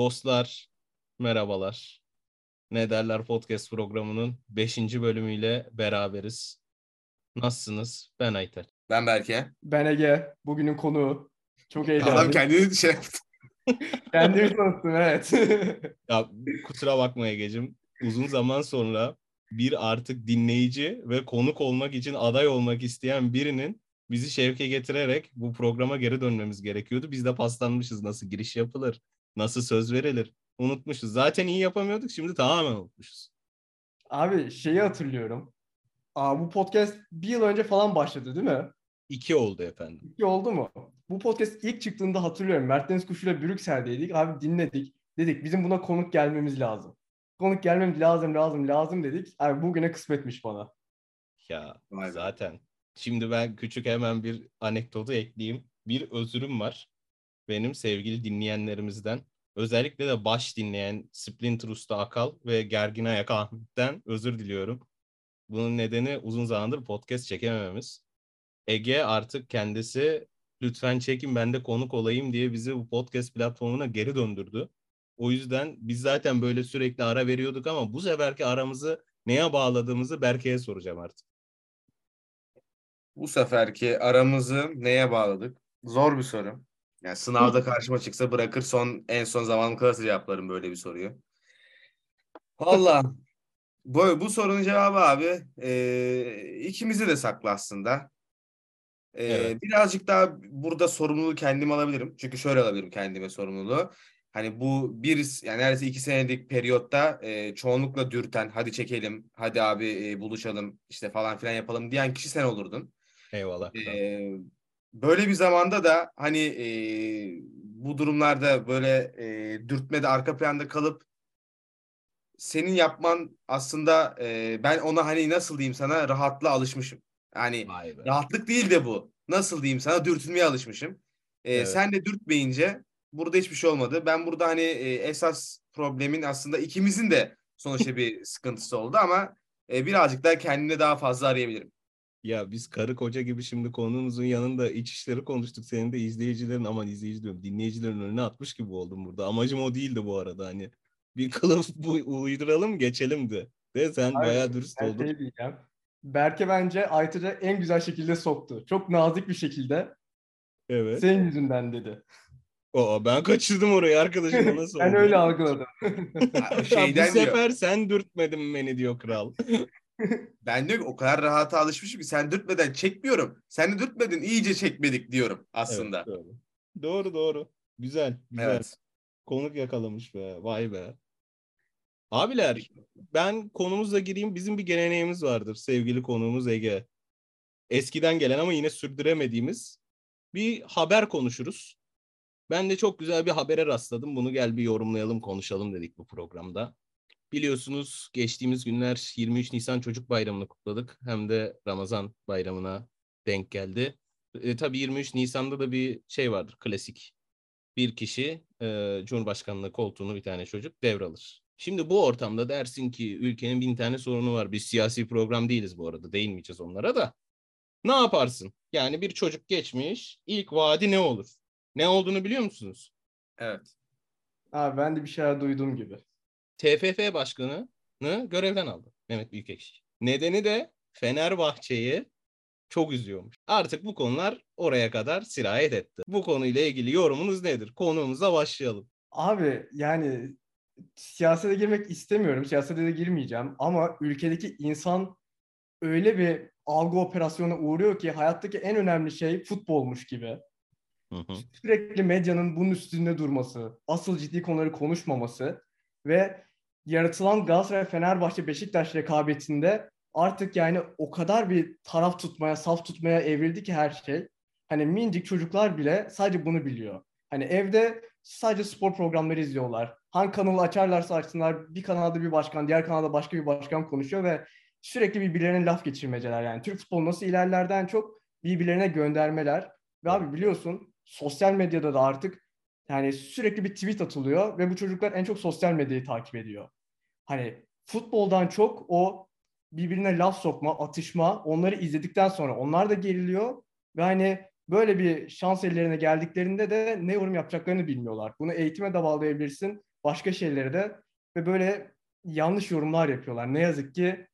Dostlar, merhabalar. Ne derler podcast programının 5. bölümüyle beraberiz. Nasılsınız? Ben Aytel. Ben Berke. Ben Ege. Bugünün konuğu. Çok Adam heyecanlıyım. kendini şey yaptı. Kendimi tanıttım evet. Ya kusura bakma Ege'cim. Uzun zaman sonra bir artık dinleyici ve konuk olmak için aday olmak isteyen birinin bizi şevke getirerek bu programa geri dönmemiz gerekiyordu. Biz de paslanmışız nasıl giriş yapılır, nasıl söz verilir. Unutmuşuz. Zaten iyi yapamıyorduk şimdi tamamen unutmuşuz. Abi şeyi hatırlıyorum. Aa, bu podcast bir yıl önce falan başladı değil mi? İki oldu efendim. İki oldu mu? Bu podcast ilk çıktığında hatırlıyorum. Mert Deniz Kuşu'yla Brüksel'deydik. Abi dinledik. Dedik bizim buna konuk gelmemiz lazım. Konuk gelmemiz lazım lazım lazım dedik. Abi bugüne kısmetmiş bana. Ya Vay be. zaten. Şimdi ben küçük hemen bir anekdotu ekleyeyim. Bir özürüm var. Benim sevgili dinleyenlerimizden. Özellikle de baş dinleyen Splinter Usta Akal ve Gergin Ayak Ahmet'ten özür diliyorum. Bunun nedeni uzun zamandır podcast çekemememiz. Ege artık kendisi lütfen çekin ben de konuk olayım diye bizi bu podcast platformuna geri döndürdü. O yüzden biz zaten böyle sürekli ara veriyorduk ama bu seferki aramızı neye bağladığımızı Berke'ye soracağım artık. Bu seferki aramızı neye bağladık? Zor bir soru. Yani sınavda karşıma çıksa bırakır son en son zamanım kalırsa cevaplarım böyle bir soruyu. Valla bu, bu sorunun cevabı abi e, ikimizi de saklı aslında. E, Evet. Birazcık daha burada sorumluluğu kendim alabilirim. Çünkü şöyle alabilirim kendime sorumluluğu. Hani bu bir yani neredeyse iki senelik periyotta e, çoğunlukla dürten hadi çekelim hadi abi e, buluşalım işte falan filan yapalım diyen kişi sen olurdun. Eyvallah. Ee, böyle bir zamanda da hani e, bu durumlarda böyle e, dürtmede arka planda kalıp senin yapman aslında e, ben ona hani nasıl diyeyim sana rahatlığa alışmışım. Yani rahatlık değil de bu. Nasıl diyeyim sana dürtülmeye alışmışım. E, Evet. Sen de dürtmeyince burada hiçbir şey olmadı. Ben burada hani e, esas problemin aslında ikimizin de sonuçta bir sıkıntısı oldu ama e, birazcık daha kendine daha fazla arayabilirim. Ya biz karı koca gibi şimdi konumuzun yanında iç işleri konuştuk. Senin de izleyicilerin aman izleyici diyorum dinleyicilerin önüne atmış gibi oldum burada. Amacım o değildi bu arada hani. Bir kılıf bu uyduralım geçelim de. De sen Hayır, bayağı dürüst Ben oldun. şey diyeceğim. Berke bence Aytır'ı en güzel şekilde soktu. Çok nazik bir şekilde. Evet. Senin yüzünden dedi. Aa, ben kaçırdım orayı arkadaşım o nasıl Ben öyle algıladım. Şeyden bu diyor. sefer sen dürtmedin beni diyor kral. Ben diyor ki o kadar rahata alışmışım ki sen dürtmeden çekmiyorum. Sen de dürtmedin iyice çekmedik diyorum aslında. Evet, doğru. doğru doğru. Güzel güzel. Evet. Konuk yakalamış be. Vay be. Abiler ben konumuzla gireyim. Bizim bir geleneğimiz vardır sevgili konuğumuz Ege. Eskiden gelen ama yine sürdüremediğimiz bir haber konuşuruz. Ben de çok güzel bir habere rastladım. Bunu gel bir yorumlayalım, konuşalım dedik bu programda. Biliyorsunuz geçtiğimiz günler 23 Nisan Çocuk Bayramı'nı kutladık. Hem de Ramazan Bayramı'na denk geldi. E, tabii 23 Nisan'da da bir şey vardır, klasik. Bir kişi e, Cumhurbaşkanlığı koltuğunu bir tane çocuk devralır. Şimdi bu ortamda dersin ki ülkenin bin tane sorunu var. Biz siyasi program değiliz bu arada. Değinmeyeceğiz onlara da. Ne yaparsın? Yani bir çocuk geçmiş. ilk vaadi ne olur? Ne olduğunu biliyor musunuz? Evet. Abi ben de bir şeyler duyduğum gibi. TFF başkanını görevden aldı Mehmet Büyükekşi. Nedeni de Fenerbahçe'yi çok üzüyormuş. Artık bu konular oraya kadar sirayet etti. Bu konuyla ilgili yorumunuz nedir? Konuğumuza başlayalım. Abi yani siyasete girmek istemiyorum. Siyasete de girmeyeceğim. Ama ülkedeki insan öyle bir algı operasyonuna uğruyor ki hayattaki en önemli şey futbolmuş gibi. Hı hı. Sürekli medyanın bunun üstünde durması, asıl ciddi konuları konuşmaması ve yaratılan Galatasaray, Fenerbahçe, Beşiktaş rekabetinde artık yani o kadar bir taraf tutmaya, saf tutmaya evrildi ki her şey. Hani minicik çocuklar bile sadece bunu biliyor. Hani evde sadece spor programları izliyorlar. Hangi kanalı açarlarsa açsınlar bir kanalda bir başkan, diğer kanalda başka bir başkan konuşuyor ve sürekli birbirlerine laf geçirmeceler. Yani Türk futbolu nasıl ilerlerden çok birbirlerine göndermeler. Ve abi biliyorsun sosyal medyada da artık yani sürekli bir tweet atılıyor ve bu çocuklar en çok sosyal medyayı takip ediyor. Hani futboldan çok o birbirine laf sokma, atışma onları izledikten sonra onlar da geriliyor ve hani böyle bir şans ellerine geldiklerinde de ne yorum yapacaklarını bilmiyorlar. Bunu eğitime de bağlayabilirsin, başka şeyleri de ve böyle yanlış yorumlar yapıyorlar. Ne yazık ki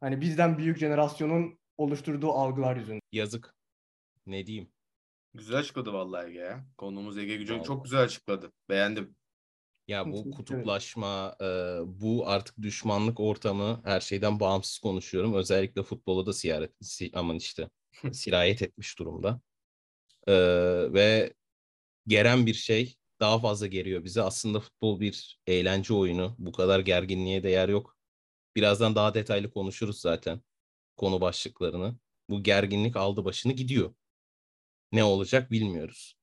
hani bizden büyük jenerasyonun oluşturduğu algılar yüzünden. Yazık. Ne diyeyim? Güzel açıkladı vallahi Ege ya. Konumuz Ege Gücü Vallahi. çok güzel açıkladı. Beğendim. Ya bu Kesinlikle. kutuplaşma, e, bu artık düşmanlık ortamı her şeyden bağımsız konuşuyorum. Özellikle futbola da siyaret, si, aman işte sirayet etmiş durumda. E, ve geren bir şey daha fazla geriyor bize. Aslında futbol bir eğlence oyunu. Bu kadar gerginliğe de yer yok. Birazdan daha detaylı konuşuruz zaten konu başlıklarını. Bu gerginlik aldı başını gidiyor. Ne olacak bilmiyoruz.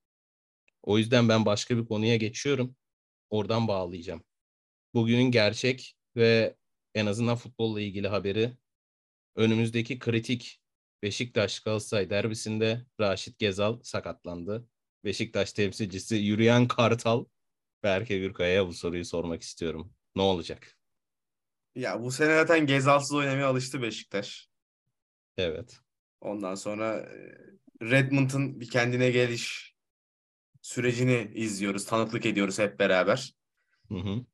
O yüzden ben başka bir konuya geçiyorum. Oradan bağlayacağım. Bugünün gerçek ve en azından futbolla ilgili haberi önümüzdeki kritik Beşiktaş Galatasaray derbisinde Raşit Gezal sakatlandı. Beşiktaş temsilcisi yürüyen Kartal Berke Gürkaya'ya bu soruyu sormak istiyorum. Ne olacak? Ya bu sene zaten Gezalsız oynamaya alıştı Beşiktaş. Evet. Ondan sonra Redmond'un bir kendine geliş sürecini izliyoruz, tanıklık ediyoruz hep beraber. Hı hı.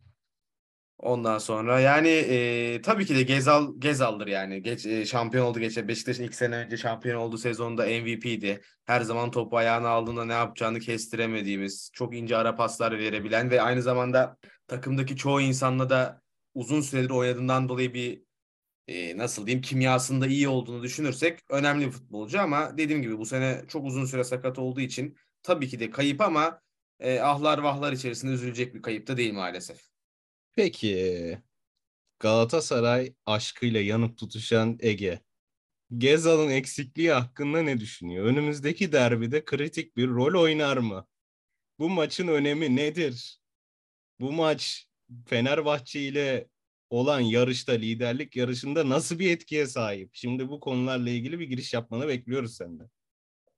Ondan sonra yani e, tabii ki de Gezal Gezal'dır yani. Geç, e, şampiyon oldu geçen Beşiktaş'ın iki sene önce şampiyon olduğu sezonda MVP'di. Her zaman topu ayağına aldığında ne yapacağını kestiremediğimiz, çok ince ara paslar verebilen ve aynı zamanda takımdaki çoğu insanla da uzun süredir oynadığından dolayı bir e, nasıl diyeyim kimyasında iyi olduğunu düşünürsek önemli bir futbolcu ama dediğim gibi bu sene çok uzun süre sakat olduğu için tabii ki de kayıp ama e, ahlar vahlar içerisinde üzülecek bir kayıp da değil maalesef. Peki Galatasaray aşkıyla yanıp tutuşan Ege. Gezal'ın eksikliği hakkında ne düşünüyor? Önümüzdeki derbide kritik bir rol oynar mı? Bu maçın önemi nedir? Bu maç Fenerbahçe ile olan yarışta, liderlik yarışında nasıl bir etkiye sahip? Şimdi bu konularla ilgili bir giriş yapmanı bekliyoruz senden.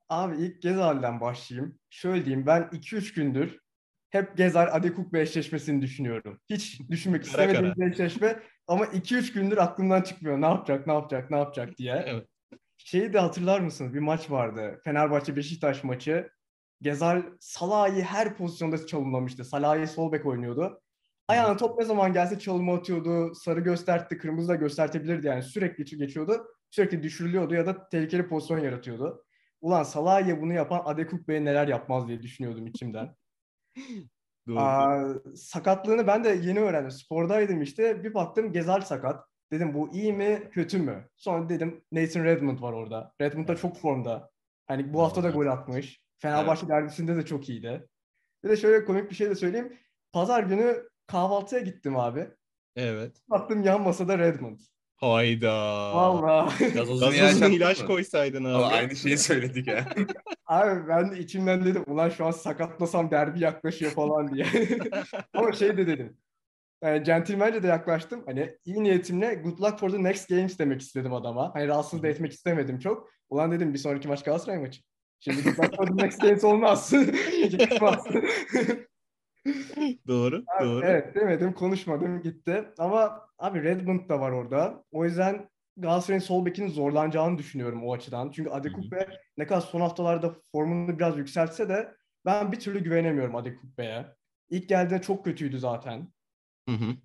Abi ilk Gezal'den başlayayım. Şöyle diyeyim ben 2-3 gündür hep Gezal Adekuk eşleşmesini düşünüyorum. Hiç düşünmek istemediğim bir eşleşme ama 2-3 gündür aklımdan çıkmıyor. Ne yapacak, ne yapacak, ne yapacak diye. Evet. Şeyi de hatırlar mısınız? Bir maç vardı. Fenerbahçe Beşiktaş maçı. Gezal Salah'ı her pozisyonda çalımlamıştı. Salah'ı sol bek oynuyordu. Ayağına top ne zaman gelse çalımı atıyordu. Sarı gösterdi, kırmızı da göstertebilirdi yani. Sürekli geçiyordu. Sürekli düşürülüyordu ya da tehlikeli pozisyon yaratıyordu. Ulan Salah'a bunu yapan Adekuk Bey neler yapmaz diye düşünüyordum içimden. Doğru. Aa, sakatlığını ben de yeni öğrendim. Spordaydım işte. Bir baktım Gezal sakat. Dedim bu iyi mi kötü mü? Sonra dedim Nathan Redmond var orada. Redmond da çok formda. Hani bu hafta da Evet. gol atmış. Fenerbahçe derbisinde de çok iyiydi. Bir de şöyle komik bir şey de söyleyeyim. Pazar günü kahvaltıya gittim abi. Evet. Baktım yan masada Redmond. Hayda. Vallahi. Gazozunu Gazozuna ilaç koysaydın abi. Ama aynı şeyi söyledik ya. Abi ben de içimden dedim ulan şu an sakatlasam derbi yaklaşıyor falan diye. Ama şey de dedim. Yani centilmence de yaklaştım. Hani iyi niyetimle good luck for the next games demek istedim adama. Hani rahatsız da etmek istemedim çok. Ulan dedim bir sonraki maç Galatasaray maçı. Şimdi good luck for the next games olmaz. Doğru. Abi, doğru. Evet demedim konuşmadım gitti. Ama abi Redmond da var orada. O yüzden Galatasaray'ın sol bekinin zorlanacağını düşünüyorum o açıdan. Çünkü Adekukbe ne kadar son haftalarda formunu biraz yükseltse de ben bir türlü güvenemiyorum Adekukbe'ye. İlk geldiğinde çok kötüydü zaten. Hı hı.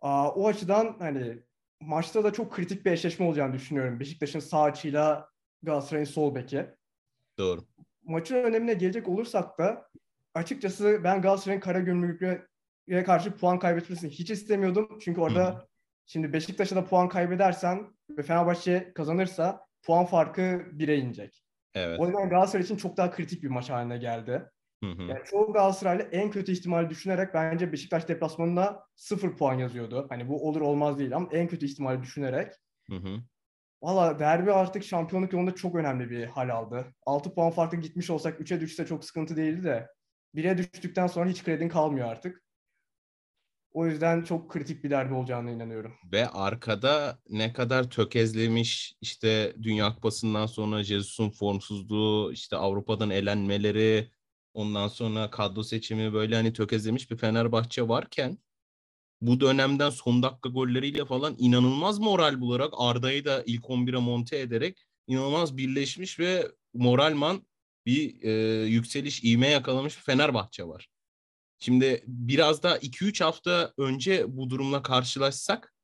Aa, o açıdan hani maçta da çok kritik bir eşleşme olacağını düşünüyorum. Beşiktaş'ın sağ açıyla Galatasaray'ın sol beki. Doğru. Maçın önemine gelecek olursak da açıkçası ben Galatasaray'ın Karagümrük'e karşı puan kaybetmesini hiç istemiyordum. Çünkü orada şimdi Beşiktaş'a da puan kaybedersen ve Fenerbahçe kazanırsa puan farkı 1'e inecek. Evet. O yüzden Galatasaray için çok daha kritik bir maç haline geldi. Hı hı. Yani çoğu Galatasaraylı en kötü ihtimali düşünerek bence Beşiktaş deplasmanında 0 puan yazıyordu. Hani bu olur olmaz değil ama en kötü ihtimali düşünerek. Hı hı. Valla derbi artık şampiyonluk yolunda çok önemli bir hal aldı. 6 puan farklı gitmiş olsak 3'e düşse çok sıkıntı değildi de 1'e düştükten sonra hiç kredin kalmıyor artık. O yüzden çok kritik bir derbi olacağına inanıyorum. Ve arkada ne kadar tökezlemiş işte Dünya Kupası'ndan sonra Jesus'un formsuzluğu, işte Avrupa'dan elenmeleri, ondan sonra kadro seçimi böyle hani tökezlemiş bir Fenerbahçe varken bu dönemden son dakika golleriyle falan inanılmaz moral bularak Arda'yı da ilk 11'e monte ederek inanılmaz birleşmiş ve moralman bir e, yükseliş ivme yakalamış bir Fenerbahçe var. Şimdi biraz daha 2-3 hafta önce bu durumla karşılaşsak,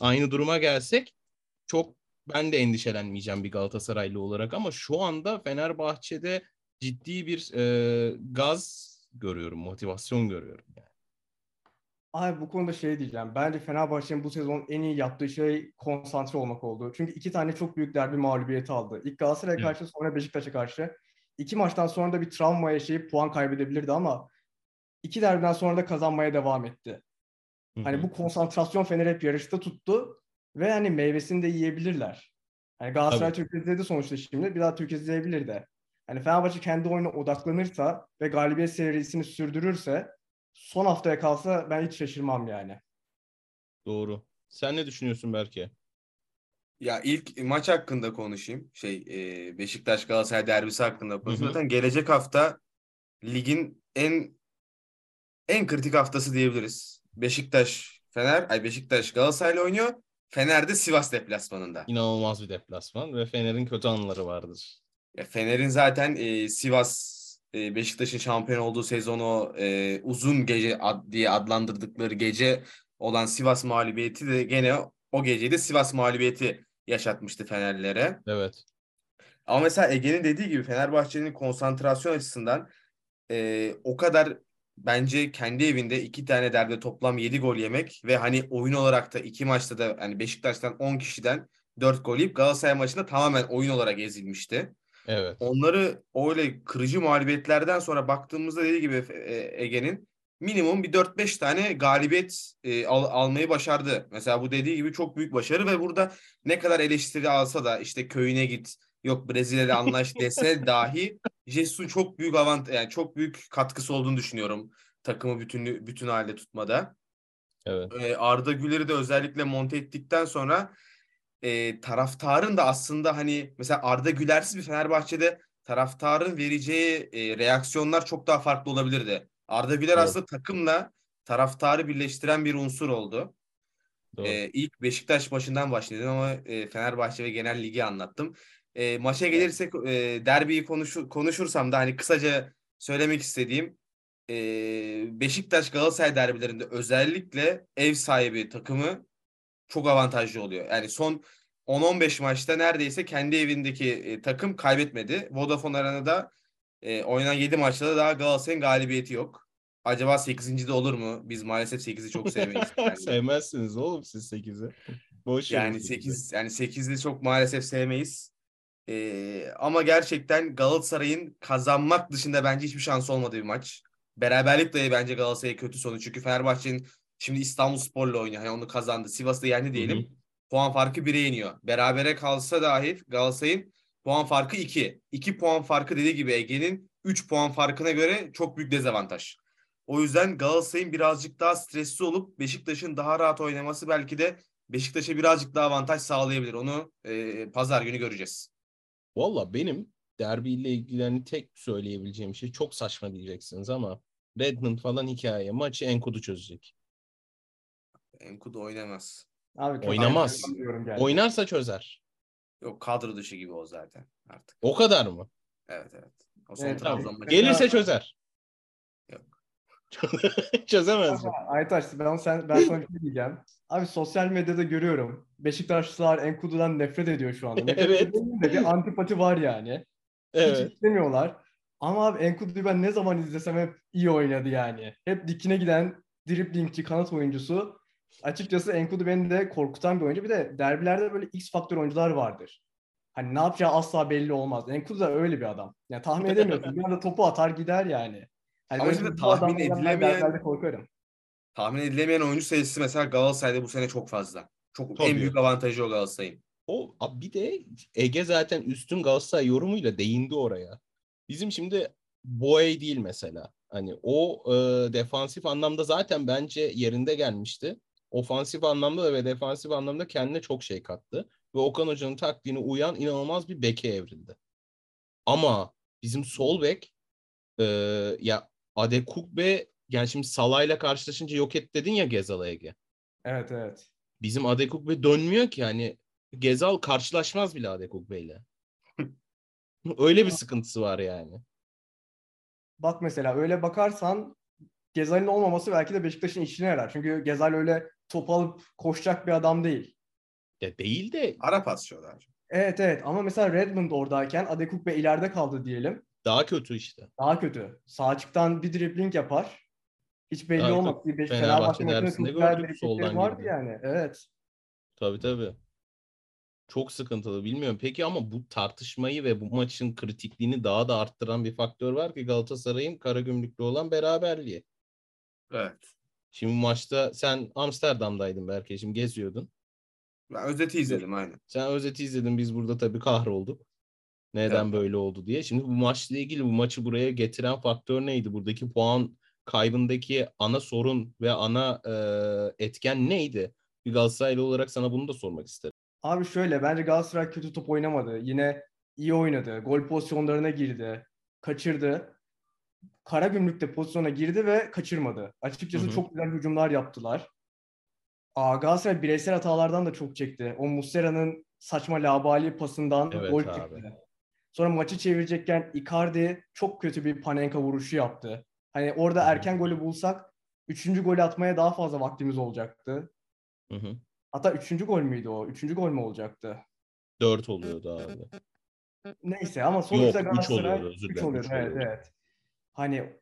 aynı duruma gelsek çok ben de endişelenmeyeceğim bir Galatasaraylı olarak ama şu anda Fenerbahçe'de ciddi bir e, gaz görüyorum, motivasyon görüyorum. Yani. Abi bu konuda şey diyeceğim. Bence Fenerbahçe'nin bu sezon en iyi yaptığı şey konsantre olmak oldu. Çünkü iki tane çok büyük derbi mağlubiyeti aldı. İlk Galatasaray'a Evet. karşı sonra Beşiktaş'a karşı. İki maçtan sonra da bir travma yaşayıp puan kaybedebilirdi ama iki derbiden sonra da kazanmaya devam etti. Hani bu konsantrasyon Fener hep yarışta tuttu ve hani meyvesini de yiyebilirler. Hani Galatasaray Tabii. Türkiye izledi sonuçta şimdi. Bir daha Türkiye izleyebilir de. Hani Fenerbahçe kendi oyuna odaklanırsa ve galibiyet serisini sürdürürse son haftaya kalsa ben hiç şaşırmam yani. Doğru. Sen ne düşünüyorsun Berke? Ya ilk maç hakkında konuşayım. Şey e, Beşiktaş Galatasaray derbisi hakkında konuşayım. Hı hı. Zaten gelecek hafta ligin en en kritik haftası diyebiliriz. Beşiktaş Fener, ay Beşiktaş Galatasaray'la oynuyor. Fener de Sivas deplasmanında. İnanılmaz bir deplasman ve Fener'in kötü anları vardır. Ya Fener'in zaten e, Sivas e, Beşiktaş'ın şampiyon olduğu sezonu e, uzun gece ad, diye adlandırdıkları gece olan Sivas mağlubiyeti de gene o geceyi de Sivas mağlubiyeti yaşatmıştı Fenerlilere. Evet. Ama mesela Ege'nin dediği gibi Fenerbahçe'nin konsantrasyon açısından e, o kadar bence kendi evinde iki tane derbide toplam 7 gol yemek ve hani oyun olarak da iki maçta da hani Beşiktaş'tan 10 kişiden 4 gol yiyip Galatasaray maçında tamamen oyun olarak ezilmişti. Evet. Onları öyle kırıcı mağlubiyetlerden sonra baktığımızda dediği gibi e, Ege'nin minimum bir 4-5 tane galibiyet e, al- almayı başardı. Mesela bu dediği gibi çok büyük başarı ve burada ne kadar eleştiri alsa da işte köyüne git, yok Brezilya'yla anlaş dese dahi Jesus'un çok büyük avant yani çok büyük katkısı olduğunu düşünüyorum takımı bütün bütün halde tutmada. Evet. Ee, Arda Güler'i de özellikle monte ettikten sonra e, taraftarın da aslında hani mesela Arda Güler'siz bir Fenerbahçe'de taraftarın vereceği e, reaksiyonlar çok daha farklı olabilirdi. Arda Güler Doğru. aslında takımla taraftarı birleştiren bir unsur oldu. Doğru. Ee, ilk Beşiktaş maçından başladım ama e, Fenerbahçe ve genel ligi anlattım. E, maça gelirsek e, derbiyi konuşu- konuşursam da hani kısaca söylemek istediğim e, Beşiktaş Galatasaray derbilerinde özellikle ev sahibi takımı çok avantajlı oluyor. Yani son 10-15 maçta neredeyse kendi evindeki e, takım kaybetmedi. Vodafone Arena'da e, oynanan 7 maçta da daha Galatasaray'ın galibiyeti yok. Acaba 8. de olur mu? Biz maalesef 8'i çok sevmeyiz. Yani. Sevmezsiniz oğlum siz 8'i. Boş Yani 8'i. 8 yani 8'li çok maalesef sevmeyiz. Ee, ama gerçekten Galatasaray'ın kazanmak dışında bence hiçbir şansı olmadığı bir maç. Beraberlik dahi bence Galatasaray'a kötü sonu. Çünkü Fenerbahçe'nin şimdi İstanbulspor'la oynuyor. Yani onu kazandı. Sivas'ta yendi diyelim. Hı hı. Puan farkı 1'e iniyor. Berabere kalsa dahi Galatasaray'ın puan farkı 2. 2 puan farkı dediği gibi Ege'nin 3 puan farkına göre çok büyük dezavantaj. O yüzden Galatasaray'ın birazcık daha stresli olup Beşiktaş'ın daha rahat oynaması belki de Beşiktaş'a birazcık daha avantaj sağlayabilir. Onu e, pazar günü göreceğiz. Valla benim derbiyle ilgili tek söyleyebileceğim şey çok saçma diyeceksiniz ama Redmond falan hikaye. Maçı Enkudu çözecek. Enkudu oynamaz. Abi Oynamaz. Oynarsa çözer. Yok kadro dışı gibi o zaten artık. O kadar mı? Evet evet. O son Evet, Trabzon maçı. Gelirse çözer. Çözemez mi? Aytaç ben, sen, ben sana bir şey diyeceğim. Abi sosyal medyada görüyorum. Beşiktaşlılar Enkudu'dan nefret ediyor şu anda. Nefret Evet. ediyor de bir antipati var yani. Hiç Evet. istemiyorlar. Ama abi Enkudu'yu ben ne zaman izlesem hep iyi oynadı yani. Hep dikine giden driblingçi kanat oyuncusu. Açıkçası Enkudu beni de korkutan bir oyuncu. Bir de derbilerde böyle X faktör oyuncular vardır. Hani ne yapacağı asla belli olmaz. Enkudu da öyle bir adam. Yani tahmin edemiyorsun. bir anda topu atar gider yani. Hani Ama şimdi tahmin edilemeyen- korkarım. Tahmin edilemeyen oyuncu sayısı mesela Galatasaray'da bu sene çok fazla. Çok Tabii. en büyük avantajı o Galatasaray'ın. O bir de Ege zaten üstün Galatasaray yorumuyla değindi oraya. Bizim şimdi Boey değil mesela. Hani o e, defansif anlamda zaten bence yerinde gelmişti. Ofansif anlamda da ve defansif anlamda kendine çok şey kattı. Ve Okan Hoca'nın taktiğine uyan inanılmaz bir beke evrildi. Ama bizim sol bek e, ya Adekugbe yani şimdi Salah'yla karşılaşınca yok et dedin ya Gezal'a Ege. Evet evet. Bizim Adekugbe dönmüyor ki hani Gezal karşılaşmaz bile Adekugbe'yle. Öyle bir sıkıntısı var yani. Bak mesela öyle bakarsan Gezal'in olmaması belki de Beşiktaş'ın işine yarar. Çünkü Gezal öyle top alıp koşacak bir adam değil. Ya değil de Ara pasçıyorlar. Evet evet ama mesela Redmond oradayken Adekuk ileride kaldı diyelim. Daha kötü işte. Daha kötü. Sağ açıktan bir dribling yapar. Hiç belli Daha olmaz. Bir Fenerbahçe Fenerbahçe derbisinde gördük, soldan vardı girdi. yani. Evet. Tabii tabii. Çok sıkıntılı bilmiyorum. Peki ama bu tartışmayı ve bu maçın kritikliğini daha da arttıran bir faktör var ki Galatasaray'ın Karagümrük'le olan beraberliği. Evet. Şimdi maçta sen Amsterdam'daydın belki şimdi geziyordun. Ben özeti izledim aynen. Sen özeti izledin biz burada tabii kahrolduk. Neden Evet. böyle oldu diye. Şimdi bu maçla ilgili bu maçı buraya getiren faktör neydi? Buradaki puan kaybındaki ana sorun ve ana e, etken neydi? Bir Galatasaraylı olarak sana bunu da sormak isterim. Abi şöyle bence Galatasaray kötü top oynamadı. Yine iyi oynadı. Gol pozisyonlarına girdi. Kaçırdı. Karagümrük'te pozisyona girdi ve kaçırmadı. Açıkçası Hı hı. çok güzel hücumlar yaptılar. Aa, Galatasaray bireysel hatalardan da çok çekti. O Muslera'nın saçma labali pasından Evet gol abi. çıktı. Sonra maçı çevirecekken Icardi çok kötü bir panenka vuruşu yaptı. Hani orada erken golü bulsak üçüncü golü atmaya daha fazla vaktimiz olacaktı. Hı hı. Hatta üçüncü gol müydü o? Üçüncü gol mü olacaktı? Dört oluyordu abi. Neyse ama sonuçta Yok, üç Galatasaray oluyordu, özür 3 dilerim, oluyordu. üç Evet, oluyordu. evet. Hani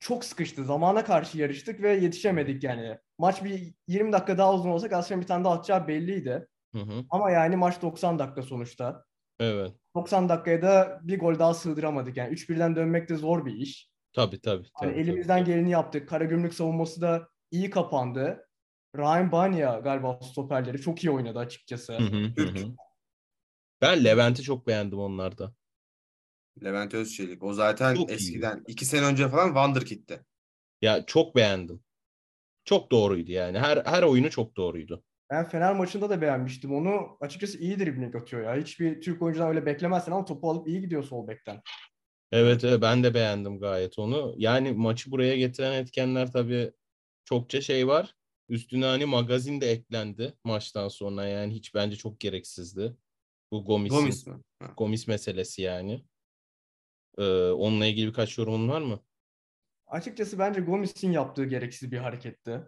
çok sıkıştı. Zamana karşı yarıştık ve yetişemedik yani. Maç bir 20 dakika daha uzun olsa Galatasaray'ın bir tane daha atacağı belliydi. Hı hı. Ama yani maç 90 dakika sonuçta. Evet. 90 dakikaya da bir gol daha sığdıramadık. Yani 3-1'den dönmek de zor bir iş. Tabii tabii. Hani tabii, elimizden tabii. geleni yaptık. Karagümrük savunması da iyi kapandı. Ryan Banya galiba stoperleri çok iyi oynadı açıkçası. Hı hı, Türk. hı. Ben Levent'i çok beğendim onlarda. Levent Özçelik. O zaten Çok iyi. eskiden iki sene önce falan Wonderkid'ti. Ya çok beğendim. Çok doğruydu yani. Her her oyunu çok doğruydu. Ben Fener maçında da beğenmiştim onu. Açıkçası iyi dribbling atıyor ya. Hiçbir Türk oyuncudan öyle beklemezsin ama topu alıp iyi gidiyor sol bekten. Evet, evet ben de beğendim gayet onu. Yani maçı buraya getiren etkenler tabii çokça şey var. Üstüne hani magazin de eklendi maçtan sonra yani hiç bence çok gereksizdi. Bu Gomis mi? Ha. Gomis meselesi yani. Ee, onunla ilgili birkaç yorumun var mı? Açıkçası bence Gomis'in yaptığı gereksiz bir hareketti.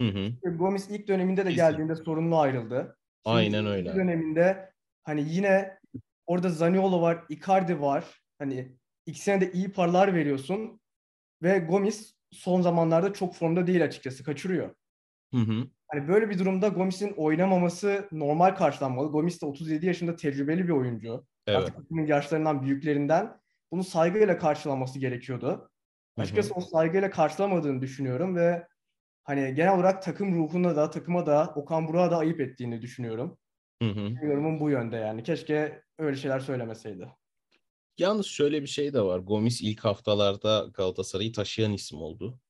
Hı hı. Gomis ilk döneminde de Kesin. geldiğinde sorunlu ayrıldı. Şimdi Aynen öyle. döneminde hani yine orada Zaniolo var, Icardi var. Hani ikisine de iyi paralar veriyorsun ve Gomis son zamanlarda çok formda değil açıkçası. Kaçırıyor. Hı hı. Hani böyle bir durumda Gomis'in oynamaması normal karşılanmalı. Gomis de 37 yaşında tecrübeli bir oyuncu. Evet. Artık takımın yaşlarından büyüklerinden bunu saygıyla karşılaması gerekiyordu. Hı Açıkçası o saygıyla karşılamadığını düşünüyorum ve hani genel olarak takım ruhuna da takıma da Okan Burak'a da ayıp ettiğini düşünüyorum. Hı hı. Yorumum bu yönde yani. Keşke öyle şeyler söylemeseydi. Yalnız şöyle bir şey de var. Gomis ilk haftalarda Galatasaray'ı taşıyan isim oldu.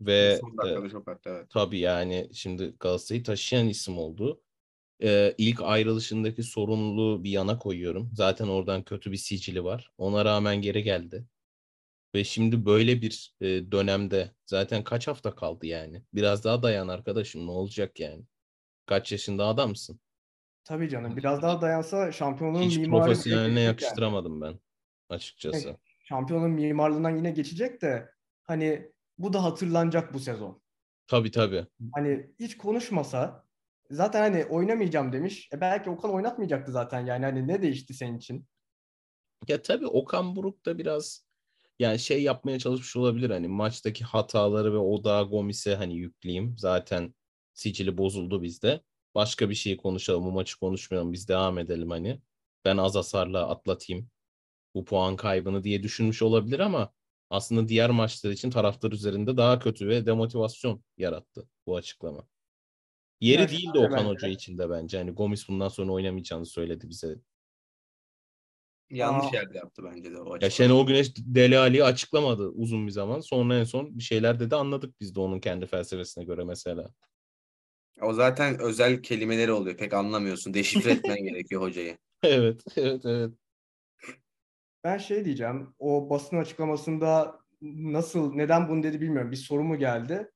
Ve e, çok attı evet. Tabii yani şimdi Galatasaray'ı taşıyan isim oldu. Ee, ilk ayrılışındaki sorumluluğu bir yana koyuyorum. Zaten oradan kötü bir sicili var. Ona rağmen geri geldi. Ve şimdi böyle bir e, dönemde zaten kaç hafta kaldı yani? Biraz daha dayan arkadaşım ne olacak yani? Kaç yaşında adamsın? Tabii canım. Biraz daha dayansa şampiyonluğun Hiç mimarı profesyoneline geçecek yani. yakıştıramadım ben açıkçası. Evet. Şampiyonluğun mimarlığından yine geçecek de hani bu da hatırlanacak bu sezon. Tabii tabii. Hani hiç konuşmasa zaten hani oynamayacağım demiş. E belki Okan oynatmayacaktı zaten yani hani ne değişti senin için? Ya tabii Okan Buruk da biraz yani şey yapmaya çalışmış olabilir hani maçtaki hataları ve odağı Gomis'e hani yükleyeyim. Zaten sicili bozuldu bizde. Başka bir şey konuşalım. Bu maçı konuşmayalım. Biz devam edelim hani. Ben az hasarla atlatayım bu puan kaybını diye düşünmüş olabilir ama aslında diğer maçlar için taraftar üzerinde daha kötü ve demotivasyon yarattı bu açıklama. Yeri Ya değildi Okan. Hoca için de bence. Hani Gomis bundan sonra oynamayacağını söyledi bize. Yanlış Aa. yerde yaptı bence de o Ya açıklamayı. Şenol Güneş Deli Ali'yi açıklamadı uzun bir zaman. Sonra en son bir şeyler dedi anladık biz de onun kendi felsefesine göre mesela. O zaten özel kelimeleri oluyor. Pek anlamıyorsun. Deşifre etmen gerekiyor hocayı. evet, evet, evet. Ben şey diyeceğim. O basın açıklamasında nasıl, neden bunu dedi bilmiyorum. Bir soru mu geldi?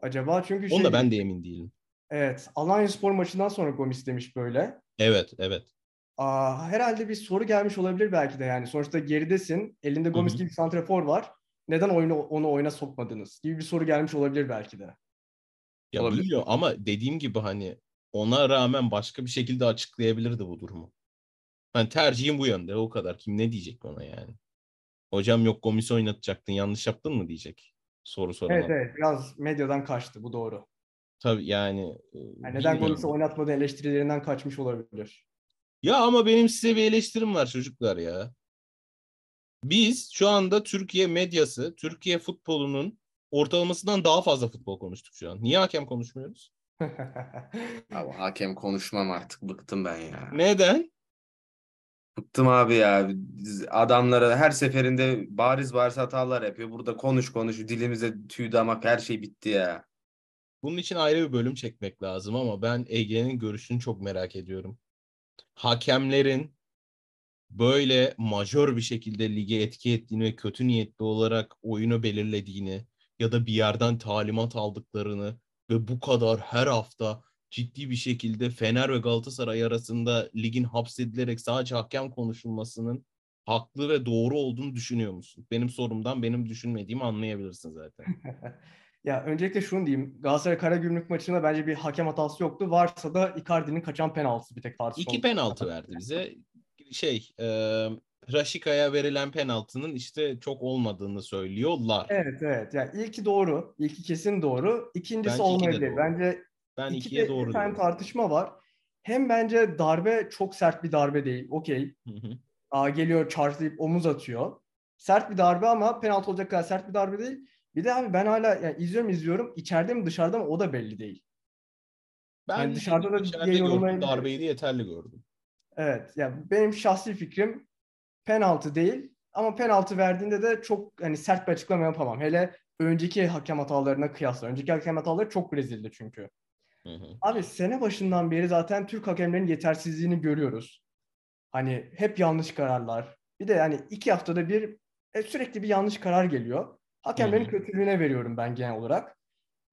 Acaba çünkü şey Onda ben de emin değilim. Evet. Alanya Spor maçından sonra Gomis demiş böyle. Evet, evet. Aa, herhalde bir soru gelmiş olabilir belki de yani. Sonuçta geridesin. Elinde Gomis gibi bir santrafor var. neden oyunu onu oyuna sokmadınız gibi bir soru gelmiş olabilir belki de. Ya Olabilir. biliyor ama dediğim gibi hani ona rağmen başka bir şekilde açıklayabilirdi bu durumu. Hani tercihim bu yönde o kadar. Kim ne diyecek ona yani? Hocam yok Gomis'i oynatacaktın yanlış yaptın mı diyecek. Soru sorana. Evet evet biraz medyadan kaçtı bu doğru. Tabii yani. e, Yani neden. Gomis'i oynatmadığı eleştirilerinden kaçmış olabilir. Ya ama benim size bir eleştirim var çocuklar ya. Biz şu anda Türkiye medyası, Türkiye futbolunun ortalamasından daha fazla futbol konuştuk şu an. Niye hakem konuşmuyoruz? Abi hakem konuşmam artık. Bıktım ben ya. Neden? Bıktım abi ya. Adamlara her seferinde bariz bariz hatalar yapıyor. Burada konuş konuş. Dilimize tüy damak her şey bitti ya. Bunun için ayrı bir bölüm çekmek lazım ama ben Ege'nin görüşünü çok merak ediyorum. Hakemlerin böyle majör bir şekilde lige etki ettiğini ve kötü niyetli olarak oyunu belirlediğini ya da bir yerden talimat aldıklarını ve bu kadar her hafta ciddi bir şekilde Fener ve Galatasaray arasında ligin hapsedilerek sadece hakem konuşulmasının haklı ve doğru olduğunu düşünüyor musun? Benim sorumdan benim düşünmediğimi anlayabilirsin zaten. Ya öncelikle şunu diyeyim. Galatasaray Karagümrük maçında bence bir hakem hatası yoktu. Varsa da Icardi'nin kaçan penaltısı bir tek tartışma. İki penaltı verdi bize. Şey, e, Raşika'ya verilen penaltının işte çok olmadığını söylüyorlar. Evet evet. Yani ilki doğru. İlki kesin doğru. İkincisi Bence iki olmayabilir. doğru. Bence Ben iki ikiye de doğru bir tane tartışma var. Hem bence darbe çok sert bir darbe değil. Okey. Geliyor charge'layıp omuz atıyor. Sert bir darbe ama penaltı olacak kadar sert bir darbe değil. Bir de abi ben hala yani izliyorum izliyorum. İçeride mi dışarıda mı o da belli değil. Ben Yani dışarıda da diye gördüm, yorumlayabiliriz. darbeyi de yeterli gördüm. Evet. Yani benim şahsi fikrim penaltı değil. Ama penaltı verdiğinde de çok hani sert bir açıklama yapamam. Hele önceki hakem hatalarına kıyasla. Önceki hakem hataları çok rezildi çünkü. Hı hı. Abi sene başından beri zaten Türk hakemlerin yetersizliğini görüyoruz. Hani hep yanlış kararlar. Bir de yani iki haftada bir e, sürekli bir yanlış karar geliyor. Hakemlerin Hı hı. kötülüğüne veriyorum ben genel olarak.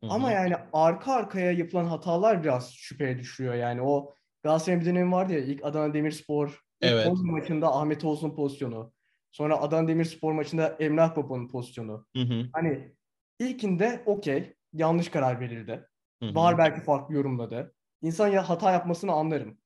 Hı Ama yani arka arkaya yapılan hatalar biraz şüpheye düşürüyor. Yani o Galatasaray'ın bir dönemi vardı ya ilk Adana Demirspor ilk Evet. Konya maçında Ahmet Oğuz'un pozisyonu. Sonra Adana Demirspor maçında Emrah Baba'nın pozisyonu. Hı hı. Hani ilkinde okey yanlış karar verildi. Hı hı. Var belki farklı yorumladı. İnsan ya hata yapmasını anlarım.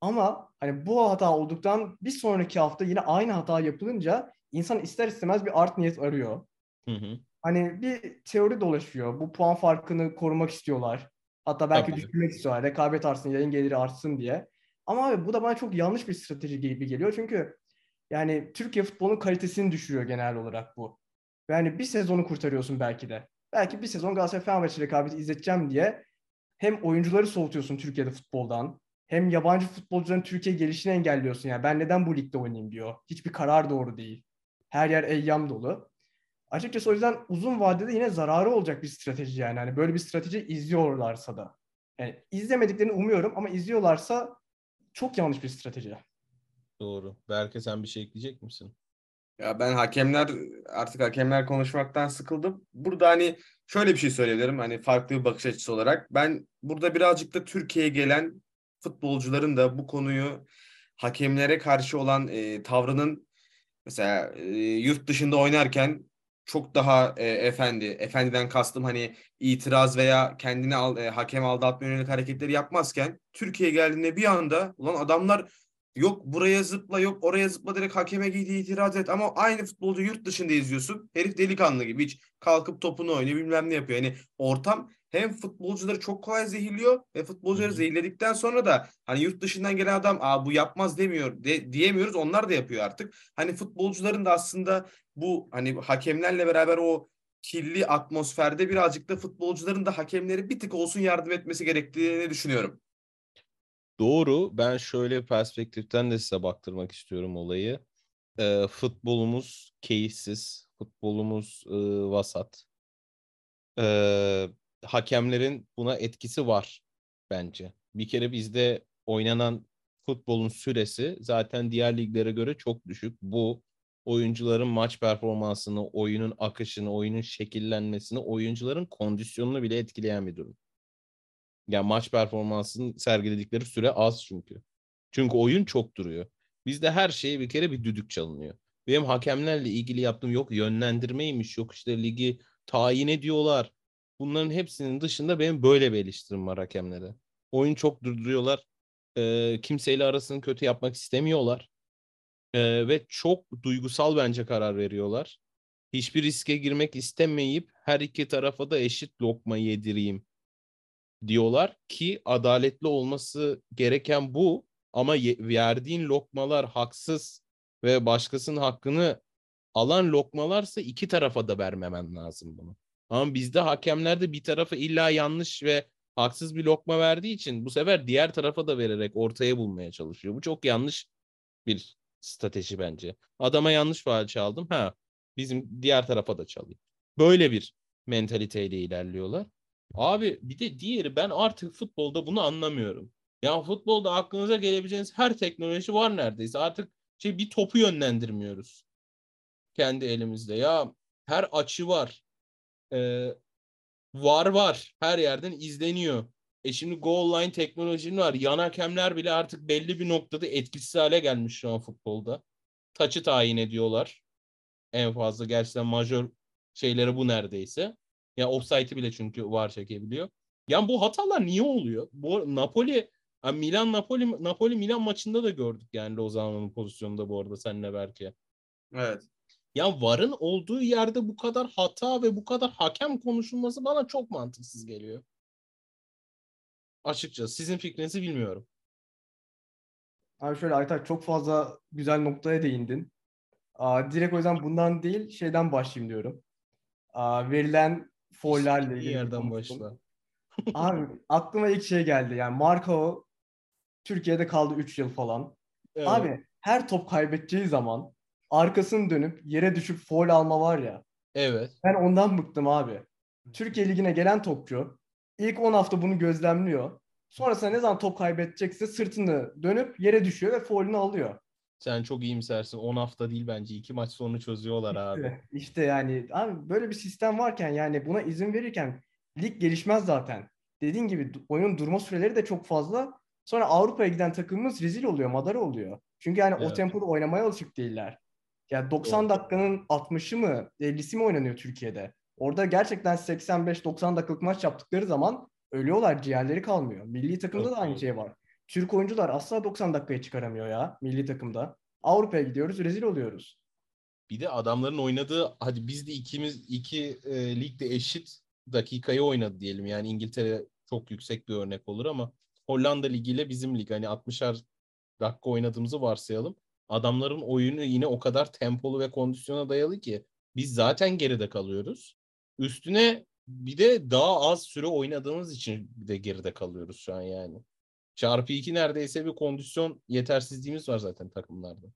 Ama hani bu hata olduktan bir sonraki hafta yine aynı hata yapılınca insan ister istemez bir art niyet arıyor. Hı hı. Hani bir teori dolaşıyor. Bu puan farkını korumak istiyorlar. Hatta belki Tabii. düşürmek istiyorlar. Rekabet artsın, yayın geliri artsın diye. Ama abi bu da bana çok yanlış bir strateji gibi geliyor. Çünkü yani Türkiye futbolunun kalitesini düşürüyor genel olarak bu. Yani bir sezonu kurtarıyorsun belki de. Belki bir sezon Galatasaray Fenerbahçe rekabeti izleteceğim diye hem oyuncuları soğutuyorsun Türkiye'de futboldan hem yabancı futbolcuların Türkiye gelişini engelliyorsun. Yani ben neden bu ligde oynayayım diyor. Hiçbir karar doğru değil. Her yer eyyam dolu. Açıkçası o yüzden uzun vadede yine zararı olacak bir strateji yani. Hani böyle bir strateji izliyorlarsa da. Yani izlemediklerini umuyorum ama izliyorlarsa çok yanlış bir strateji. Doğru. Berke sen bir şey ekleyecek misin? Ya ben hakemler artık hakemler konuşmaktan sıkıldım. Burada hani şöyle bir şey söyleyebilirim hani farklı bir bakış açısı olarak. Ben burada birazcık da Türkiye'ye gelen futbolcuların da bu konuyu hakemlere karşı olan e, tavrının mesela e, yurt dışında oynarken çok daha e, efendi, efendiden kastım hani itiraz veya kendini al, e, hakem aldatma yönelik hareketleri yapmazken Türkiye'ye geldiğinde bir anda ulan adamlar Yok buraya zıpla yok oraya zıpla direkt hakeme giydi itiraz et ama aynı futbolcu yurt dışında izliyorsun. Herif delikanlı gibi hiç kalkıp topunu oynuyor bilmem ne yapıyor. Yani ortam hem futbolcuları çok kolay zehirliyor ve futbolcuları Hı hı. zehirledikten sonra da hani yurt dışından gelen adam Aa, bu yapmaz demiyor de, diyemiyoruz onlar da yapıyor artık. Hani futbolcuların da aslında bu hani hakemlerle beraber o kirli atmosferde birazcık da futbolcuların da hakemleri bir tık olsun yardım etmesi gerektiğini düşünüyorum. Doğru. Ben şöyle perspektiften de size baktırmak istiyorum olayı. Ee, futbolumuz keyifsiz. Futbolumuz e, vasat. Ee, hakemlerin buna etkisi var bence. Bir kere bizde oynanan futbolun süresi zaten diğer liglere göre çok düşük. Bu oyuncuların maç performansını, oyunun akışını, oyunun şekillenmesini, oyuncuların kondisyonunu bile etkileyen bir durum. Yani maç performansının sergiledikleri süre az çünkü. Çünkü oyun çok duruyor. Bizde her şeye bir kere bir düdük çalınıyor. Benim hakemlerle ilgili yaptığım yok yönlendirmeymiş, yok işte ligi tayin ediyorlar. Bunların hepsinin dışında benim böyle bir eleştirim var hakemlere. Oyun çok durduruyorlar. Ee, kimseyle arasını kötü yapmak istemiyorlar. Ee, ve çok duygusal bence karar veriyorlar. Hiçbir riske girmek istemeyip her iki tarafa da eşit lokma yedireyim diyorlar ki adaletli olması gereken bu ama verdiğin lokmalar haksız ve başkasının hakkını alan lokmalarsa iki tarafa da vermemen lazım bunu. Ama bizde hakemler de bir tarafa illa yanlış ve haksız bir lokma verdiği için bu sefer diğer tarafa da vererek ortaya bulmaya çalışıyor. Bu çok yanlış bir strateji bence. Adama yanlış faal çaldım. Ha bizim diğer tarafa da çalayım. Böyle bir mentaliteyle ilerliyorlar. Abi bir de diğeri ben artık futbolda bunu anlamıyorum. Ya futbolda aklınıza gelebileceğiniz her teknoloji var neredeyse. Artık şey bir topu yönlendirmiyoruz. Kendi elimizde. Ya her açı var. Ee, var var. Her yerden izleniyor. E şimdi goal line teknolojinin var. Yan hakemler bile artık belli bir noktada etkisiz hale gelmiş şu an futbolda. Taçı tayin ediyorlar. En fazla gerçekten majör şeyleri bu neredeyse. Ya offside'i bile çünkü var çekebiliyor. Yani bu hatalar niye oluyor? Bu Napoli yani Milan Napoli Napoli Milan maçında da gördük yani Lozano'nun pozisyonunda bu arada seninle belki. Evet. Ya VAR'ın olduğu yerde bu kadar hata ve bu kadar hakem konuşulması bana çok mantıksız geliyor. Açıkçası sizin fikrinizi bilmiyorum. Abi şöyle Aytaç çok fazla güzel noktaya değindin. Aa, direkt o yüzden bundan değil şeyden başlayayım diyorum. Aa, verilen foul'lerle İyi ilgili yerden başla. Abi aklıma ilk şey geldi. Yani Marco Türkiye'de kaldı 3 yıl falan. Evet. Abi her top kaybedeceği zaman arkasını dönüp yere düşüp foul alma var ya. Evet. Ben ondan bıktım abi. Türkiye Ligi'ne gelen topçu ilk 10 hafta bunu gözlemliyor. Sonrasında ne zaman top kaybedecekse sırtını dönüp yere düşüyor ve faulünü alıyor. Sen çok iyimsersin. 10 hafta değil bence. 2 maç sonra çözüyorlar abi. İşte, işte yani abi böyle bir sistem varken yani buna izin verirken lig gelişmez zaten. Dediğin gibi oyunun durma süreleri de çok fazla. Sonra Avrupa'ya giden takımımız rezil oluyor, madara oluyor. Çünkü yani o Evet. tempoda oynamaya alışık değiller. Yani 90 Doğru. dakikanın 60'ı mı 50'si mi oynanıyor Türkiye'de? Orada gerçekten 85-90 dakikalık maç yaptıkları zaman ölüyorlar, ciğerleri kalmıyor. Milli takımda da aynı şey var. Türk oyuncular asla 90 dakikayı çıkaramıyor ya milli takımda. Avrupa'ya gidiyoruz, rezil oluyoruz. Bir de adamların oynadığı hadi biz de ikimiz iki e, ligde eşit dakikayı oynadı diyelim. Yani İngiltere çok yüksek bir örnek olur ama Hollanda ligiyle bizim lig hani 60'ar dakika oynadığımızı varsayalım. Adamların oyunu yine o kadar tempolu ve kondisyona dayalı ki biz zaten geride kalıyoruz. Üstüne bir de daha az süre oynadığımız için de geride kalıyoruz şu an yani. Çarpı iki neredeyse bir kondisyon yetersizliğimiz var zaten takımlarda.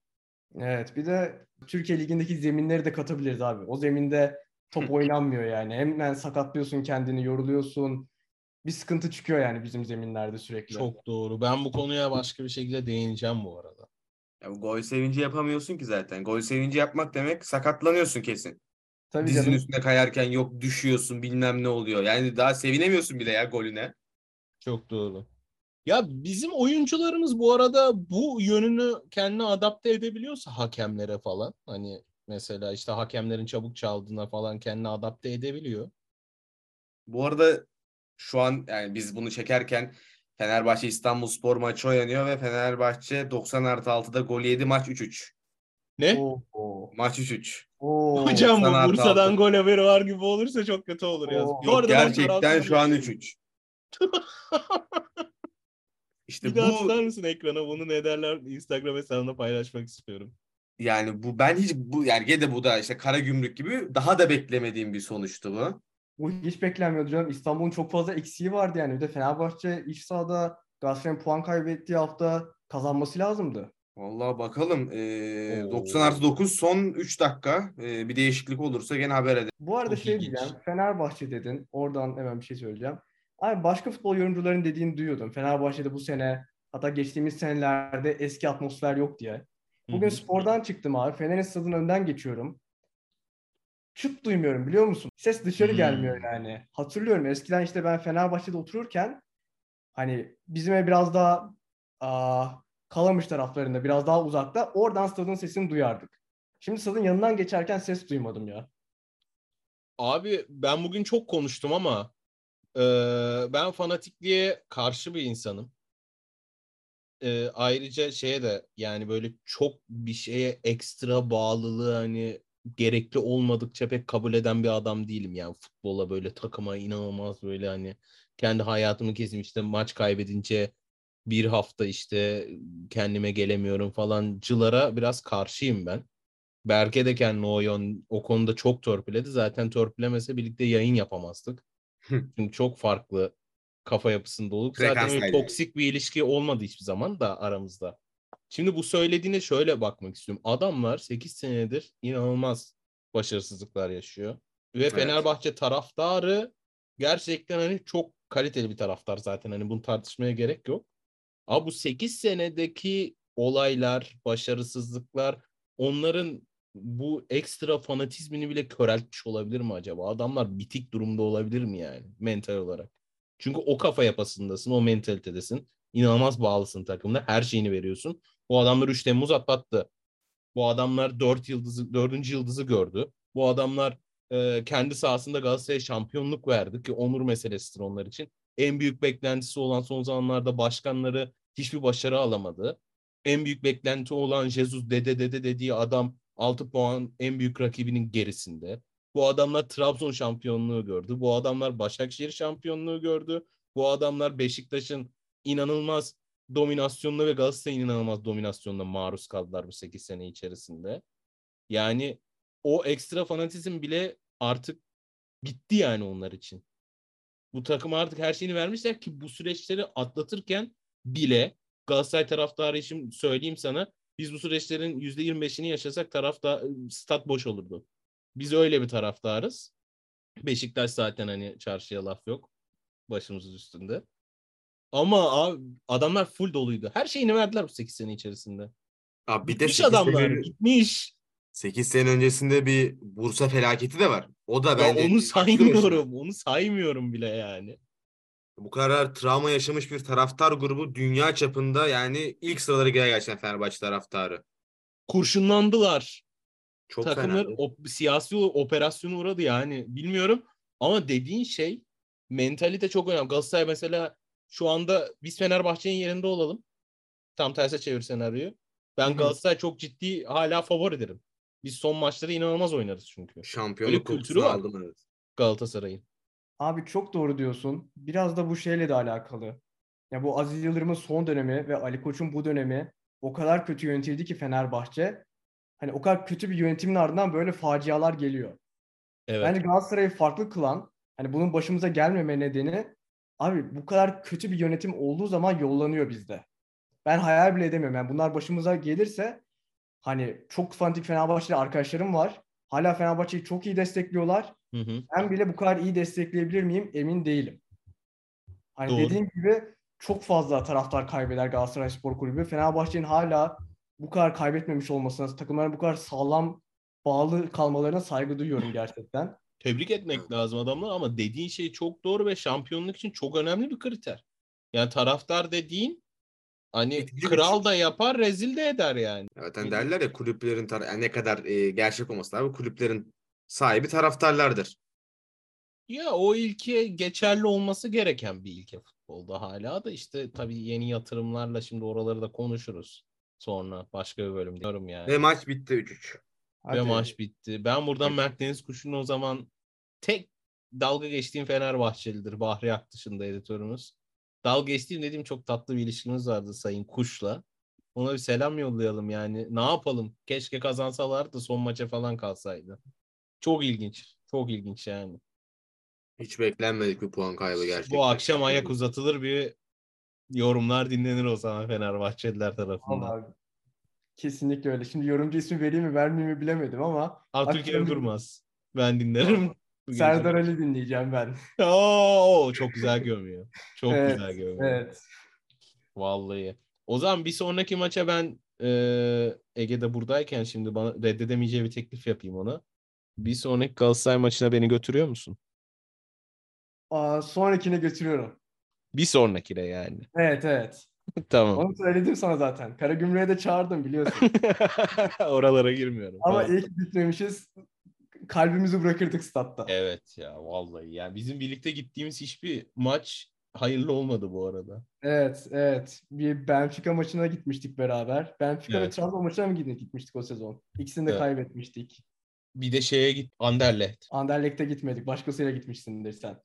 Evet bir de Türkiye Ligi'ndeki zeminleri de katabiliriz abi. O zeminde top oynanmıyor yani. Hemen sakatlıyorsun kendini, yoruluyorsun. Bir sıkıntı çıkıyor yani bizim zeminlerde sürekli. Çok doğru. Ben bu konuya başka bir şekilde değineceğim bu arada. Ya, gol sevinci yapamıyorsun ki zaten. Gol sevinci yapmak demek sakatlanıyorsun kesin. Tabii Dizin canım. üstünde kayarken yok düşüyorsun bilmem ne oluyor. Yani daha sevinemiyorsun bile ya golüne. Çok doğru. Ya bizim oyuncularımız bu arada bu yönünü kendine adapte edebiliyorsa hakemlere falan hani mesela işte hakemlerin çabuk çaldığına falan kendini adapte edebiliyor. Bu arada şu an yani biz bunu çekerken Fenerbahçe İstanbulspor maçı oynanıyor ve Fenerbahçe 90 artı 6'da gol yedi maç 3-3. Ne? Oo, Maç 3-3. oo. Hocam bu 90 artı Bursa'dan gol haberi var gibi olursa çok kötü olur ya. Yok gerçekten şu an yani. 3-3. İşte Bir daha tutar bu mısın ekrana bunu ne derler Instagram hesabında paylaşmak istiyorum. yani bu ben hiç bu yani gene bu da işte kara gümrük gibi daha da beklemediğim bir sonuçtu bu. Bu hiç beklenmiyordu canım. İstanbul'un çok fazla eksiği vardı yani. Bir de Fenerbahçe iç sahada Galatasaray'ın puan kaybettiği hafta kazanması lazımdı. Vallahi bakalım. Ee, Oo. 90 artı 9 son 3 dakika. Ee, bir değişiklik olursa gene haber edelim. Bu arada Çok şey ilginç. diyeceğim. Fenerbahçe dedin. Oradan hemen bir şey söyleyeceğim. Abi başka futbol yorumcuların dediğini duyuyordum. Fenerbahçe'de bu sene hatta geçtiğimiz senelerde eski atmosfer yok diye. Bugün Hı hı. spordan çıktım abi. Fener'in stadının önden geçiyorum. Çıt duymuyorum biliyor musun? Ses dışarı Hmm. gelmiyor yani. Hatırlıyorum eskiden işte ben Fenerbahçe'de otururken hani bizim ev biraz daha aa, Kalamış taraflarında biraz daha uzakta oradan stadın sesini duyardık. Şimdi stadın yanından geçerken ses duymadım ya. Abi ben bugün çok konuştum ama e, ben fanatikliğe karşı bir insanım. E, ayrıca şeye de yani böyle çok bir şeye ekstra bağlılığı hani gerekli olmadıkça pek kabul eden bir adam değilim yani futbola böyle takıma inanılmaz böyle hani kendi hayatımı kesim işte maç kaybedince bir hafta işte kendime gelemiyorum falancılara biraz karşıyım ben. Berke de kendini o, yön, o konuda çok törpüledi. Zaten törpülemese birlikte yayın yapamazdık. Çünkü çok farklı kafa yapısında olduk. Zaten toksik bir ilişki olmadı hiçbir zaman da aramızda. Şimdi bu söylediğine şöyle bakmak istiyorum. Adamlar 8 senedir inanılmaz başarısızlıklar yaşıyor. Ve Evet. Fenerbahçe taraftarı gerçekten hani çok kaliteli bir taraftar zaten. Hani bunu tartışmaya gerek yok. Ama bu 8 senedeki olaylar, başarısızlıklar onların bu ekstra fanatizmini bile köreltmiş olabilir mi acaba? Adamlar bitik durumda olabilir mi yani mental olarak? Çünkü o kafa yapısındasın, o mentalitedesin. İnanılmaz bağlısın takımda. Her şeyini veriyorsun. Bu adamlar 3 Temmuz atlattı. Bu adamlar 4 yıldızı, 4. yıldızı gördü. Bu adamlar e, kendi sahasında Galatasaray'a şampiyonluk verdi ki onur meselesidir onlar için. En büyük beklentisi olan son zamanlarda başkanları hiçbir başarı alamadı. En büyük beklenti olan Jesus dede dede dediği adam 6 puan en büyük rakibinin gerisinde. Bu adamlar Trabzon şampiyonluğu gördü. Bu adamlar Başakşehir şampiyonluğu gördü. Bu adamlar Beşiktaş'ın inanılmaz dominasyonuna ve Galatasaray'ın inanılmaz dominasyonuna maruz kaldılar bu 8 sene içerisinde. Yani o ekstra fanatizm bile artık bitti yani onlar için. Bu takım artık her şeyini vermişler ki bu süreçleri atlatırken bile Galatasaray taraftarı için söyleyeyim sana biz bu süreçlerin %25'ini yaşasak tarafta stat boş olurdu. Biz öyle bir taraftarız. Beşiktaş zaten hani çarşıya laf yok. Başımızın üstünde. Ama abi, adamlar full doluydu. Her şeyini verdiler bu 8 sene içerisinde. Abi bir de Gitmiş 8 adamlar. sene, Gitmiş. 8 sene öncesinde bir Bursa felaketi de var. O da bence onu saymıyorum. Onu saymıyorum bile yani. Bu kadar travma yaşamış bir taraftar grubu dünya çapında yani ilk sıralara girer gerçekten Fenerbahçe taraftarı. Kurşunlandılar. Çok Takımlar fena. o, siyasi operasyona uğradı yani. Bilmiyorum. Ama dediğin şey mentalite çok önemli. Galatasaray mesela şu anda biz Fenerbahçe'nin yerinde olalım. Tam terse çevir senaryoyu. Ben. Galatasaray çok ciddi hala favorilerim. Biz son maçları inanılmaz oynarız çünkü. Şampiyonluk kültürü var. aldım evet. Galatasaray'ın. Abi çok doğru diyorsun. Biraz da bu şeyle de alakalı. Ya bu Aziz Yıldırım'ın son dönemi ve Ali Koç'un bu dönemi o kadar kötü yönetildi ki Fenerbahçe. Hani o kadar kötü bir yönetimin ardından böyle facialar geliyor. Evet. Bence Galatasaray'ı farklı kılan, hani bunun başımıza gelmeme nedeni abi bu kadar kötü bir yönetim olduğu zaman yollanıyor bizde. Ben hayal bile edemiyorum. Yani bunlar başımıza gelirse hani çok fanatik Fenerbahçeli arkadaşlarım var. Hala Fenerbahçe'yi çok iyi destekliyorlar. Hı hı. Ben bile bu kadar iyi destekleyebilir miyim emin değilim. Hani Doğru. dediğim gibi çok fazla taraftar kaybeder Galatasaray Spor Kulübü. Fenerbahçe'nin hala bu kadar kaybetmemiş olmasına, takımların bu kadar sağlam bağlı kalmalarına saygı duyuyorum gerçekten. Tebrik etmek lazım adamlar ama dediğin şey çok doğru ve şampiyonluk için çok önemli bir kriter. Yani taraftar dediğin hani bir kral şey. da yapar, rezil de eder yani. Zaten Bilmiyorum. derler ya kulüplerin tar- yani ne kadar e, gerçek olması lazım. Kulüplerin sahibi taraftarlardır. Ya o ilke geçerli olması gereken bir ilke futbolda hala da işte tabii yeni yatırımlarla şimdi oraları da konuşuruz. Sonra başka bir bölüm diyorum yani. Ve maç bitti 3-3. Ve Hadi. maç bitti. Ben buradan Evet. Mert Deniz Kuşu'nun o zaman tek dalga geçtiğim Fenerbahçelidir. Bahri Aktış'ın da editörümüz. Dalga geçtiğim dediğim çok tatlı bir ilişkimiz vardı Sayın Kuş'la. Ona bir selam yollayalım yani. Ne yapalım? Keşke kazansalar da son maça falan kalsaydı. Çok ilginç. Çok ilginç yani. Hiç beklenmedik bir puan kaybı gerçekten. Bu akşam ayak uzatılır bir yorumlar dinlenir o zaman Fenerbahçeliler tarafından. Vallahi kesinlikle öyle. Şimdi yorumcu ismi vereyim mi vermeyeyim mi bilemedim ama Abdülkerim Durmaz. Ben dinlerim. Serdar Ali dinleyeceğim ben. Oo, çok güzel gömüyor. Çok Evet, güzel gömüyor. Evet. Vallahi. O zaman bir sonraki maça ben e, Ege'de buradayken şimdi bana reddedemeyeceği bir teklif yapayım ona. Bir sonraki Galatasaray maçına beni götürüyor musun? Aa, sonrakine götürüyorum. Bir sonrakine yani. Evet evet. tamam. Onu söyledim sana zaten. Karagümrük'e de çağırdım biliyorsun. Oralara girmiyorum. Ama Tamam. iyi ki gitmemişiz. Kalbimizi bırakırdık statta. Evet ya vallahi yani bizim birlikte gittiğimiz hiçbir maç hayırlı olmadı bu arada. Evet, evet. Bir Benfica maçına gitmiştik beraber. Benfica ve Evet. Trabzon maçına mı gitmiştik o sezon? İkisini de Evet. kaybetmiştik. Bir de şeye git Anderlecht. Anderlecht'e gitmedik. Başkasıyla gitmişsindir sen.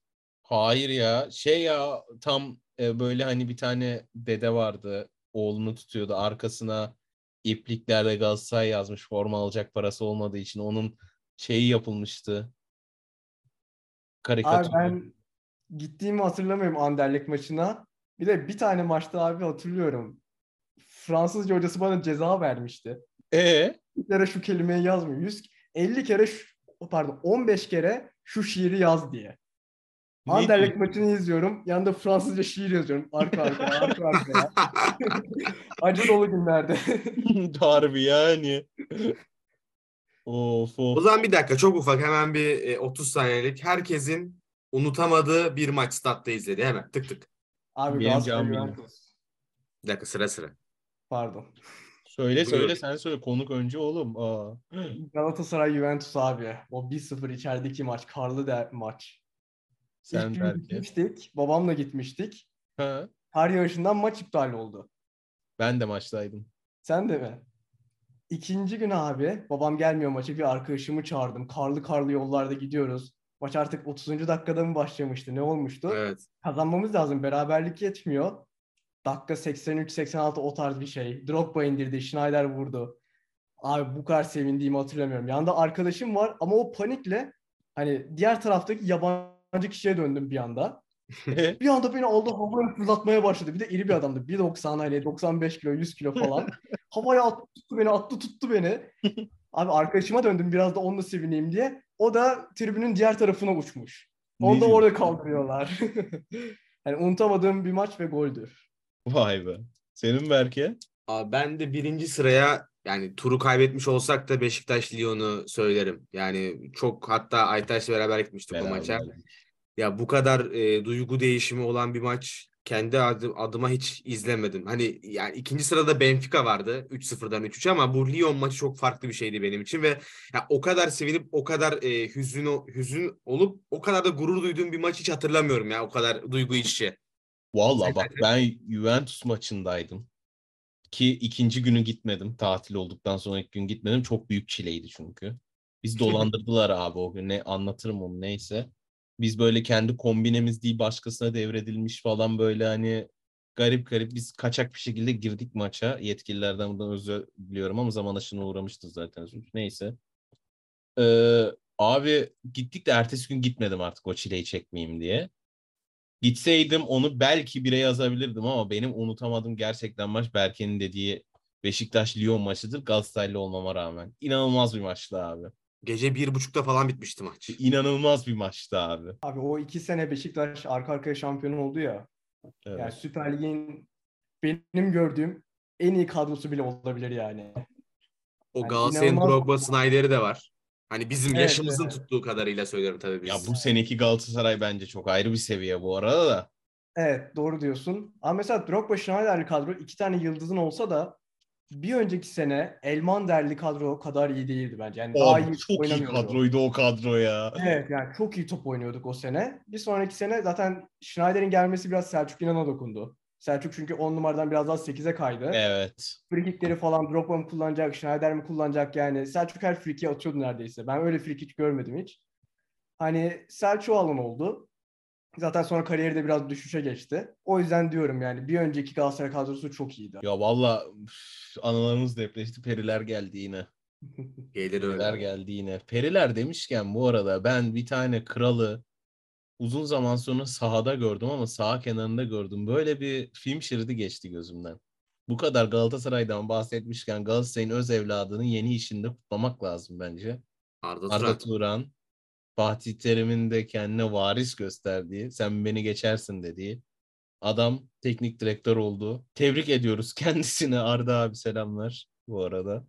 Hayır ya şey ya tam e, böyle hani bir tane dede vardı oğlunu tutuyordu arkasına ipliklerde Galatasaray yazmış forma alacak parası olmadığı için onun şeyi yapılmıştı. Abi Karikatür. ben gittiğimi hatırlamıyorum Anderlecht maçına. Bir de bir tane maçta abi hatırlıyorum. Fransızca hocası bana ceza vermişti. E Bir kere şu kelimeyi yazmıyor. 150 kere şu, pardon 15 kere şu şiiri yaz diye. Anderlecht maçını izliyorum. Yanında Fransızca şiir yazıyorum. Arka arkaya, arka arkaya. Acı dolu günlerde. Harbi yani. Of O of. zaman bir dakika çok ufak hemen bir e, 30 saniyelik herkesin unutamadığı bir maç statta izledi hemen tık tık. Abi Galatasaray. Juventus. Bir dakika sıra sıra. Pardon. Söyle söyle Buyur. sen söyle konuk önce oğlum. Aa. Galatasaray Juventus abi. O 1-0 içerideki maç. Karlı de maç. Sen İlk gitmiştik. Babamla gitmiştik. Ha, Kar yağışından maç iptal oldu. ben de maçtaydım. Sen de mi? İkinci gün abi babam gelmiyor maça bir arkadaşımı çağırdım. Karlı karlı yollarda gidiyoruz. Maç artık 30. dakikada mı başlamıştı? Ne olmuştu? Evet. Kazanmamız lazım. Beraberlik yetmiyor. Dakika 83-86 o tarz bir şey. Drogba indirdi. Schneider vurdu. Abi bu kadar sevindiğimi hatırlamıyorum. Yanında arkadaşım var ama o panikle hani diğer taraftaki yabancı kişiye döndüm bir anda. Bir anda beni aldı havaya fırlatmaya başladı. Bir de iri bir adamdı. 1.90 hani 95 kilo 100 kilo falan. havaya attı tuttu beni attı tuttu beni. Abi arkadaşıma döndüm biraz da onunla sevineyim diye. O da tribünün diğer tarafına uçmuş. Onu da orada kaldırıyorlar. yani unutamadığım bir maç ve goldür. Vay be. Senin Berke? Abi ben de birinci sıraya yani turu kaybetmiş olsak da Beşiktaş Lyon'u söylerim. Yani çok hatta Aytaş'la beraber gitmiştik o maça. Ya bu kadar e, duygu değişimi olan bir maç kendi adı- adıma hiç izlemedim. Hani yani ikinci sırada Benfica vardı 3-0'dan 3-3 ama bu Lyon maçı çok farklı bir şeydi benim için ve ya o kadar sevinip o kadar e, hüzün hüzün olup o kadar da gurur duyduğum bir maç hiç hatırlamıyorum ya o kadar duygu iç içe. Vallahi bak ben Juventus maçındaydım. Ki ikinci günü gitmedim. Tatil olduktan sonra ilk gün gitmedim. Çok büyük çileydi çünkü. Biz dolandırdılar abi o gün. Ne anlatırım onu neyse. Biz böyle kendi kombinemiz değil başkasına devredilmiş falan böyle hani garip garip biz kaçak bir şekilde girdik maça. Yetkililerden buradan özür diliyorum ama zaman aşımına uğramıştı zaten. Neyse. Ee, abi gittik de ertesi gün gitmedim artık o çileyi çekmeyeyim diye. Gitseydim onu belki bire yazabilirdim ama benim unutamadığım gerçekten maç Berke'nin dediği Beşiktaş-Lyon maçıdır Galatasaraylı olmama rağmen. İnanılmaz bir maçtı abi. Gece bir buçukta falan bitmişti maç. İnanılmaz bir maçtı abi. Abi o iki sene Beşiktaş arka arkaya şampiyon oldu ya. Evet. Yani Süper Lig'in benim gördüğüm en iyi kadrosu bile olabilir yani. O Yani Galatasaray'ın inanılmaz- Drogba Snyder'i de var. Hani bizim Evet, yaşımızın evet. tuttuğu kadarıyla söylüyorum tabii biz. Ya bu seneki Galatasaray bence çok ayrı bir seviye bu arada da. Evet doğru diyorsun. Ama mesela Drogba Schneider'li kadro iki tane yıldızın olsa da bir önceki sene Elmander'li kadro kadar iyi değildi bence. Yani daha Abi iyi çok iyi kadroydu o kadro ya. Evet yani çok iyi top oynuyorduk o sene. Bir sonraki sene zaten Schneider'in gelmesi biraz Selçuk İnan'a dokundu. Selçuk çünkü 10 numaradan biraz daha 8'e kaydı. Evet. Frikikleri falan Drogba mı kullanacak, Schneider mi kullanacak yani. Selçuk her frikiyi atıyordu neredeyse. Ben öyle frikik görmedim hiç. Hani Selçuk alan oldu. Zaten sonra kariyeri de biraz düşüşe geçti. O yüzden diyorum yani bir önceki Galatasaray kadrosu çok iyiydi. Ya valla analarımız depreşti. Periler geldi yine. Gelir Periler öyle. geldi yine. Periler demişken bu arada ben bir tane kralı uzun zaman sonra sahada gördüm ama saha kenarında gördüm. Böyle bir film şeridi geçti gözümden. Bu kadar Galatasaray'dan bahsetmişken Galatasaray'ın öz evladının yeni işinde kutlamak lazım bence. Arda Arda Turan. Turan, Fatih Terim'in de kendine varis gösterdiği, sen beni geçersin dediği adam teknik direktör oldu. Tebrik ediyoruz kendisine. Arda abi selamlar bu arada.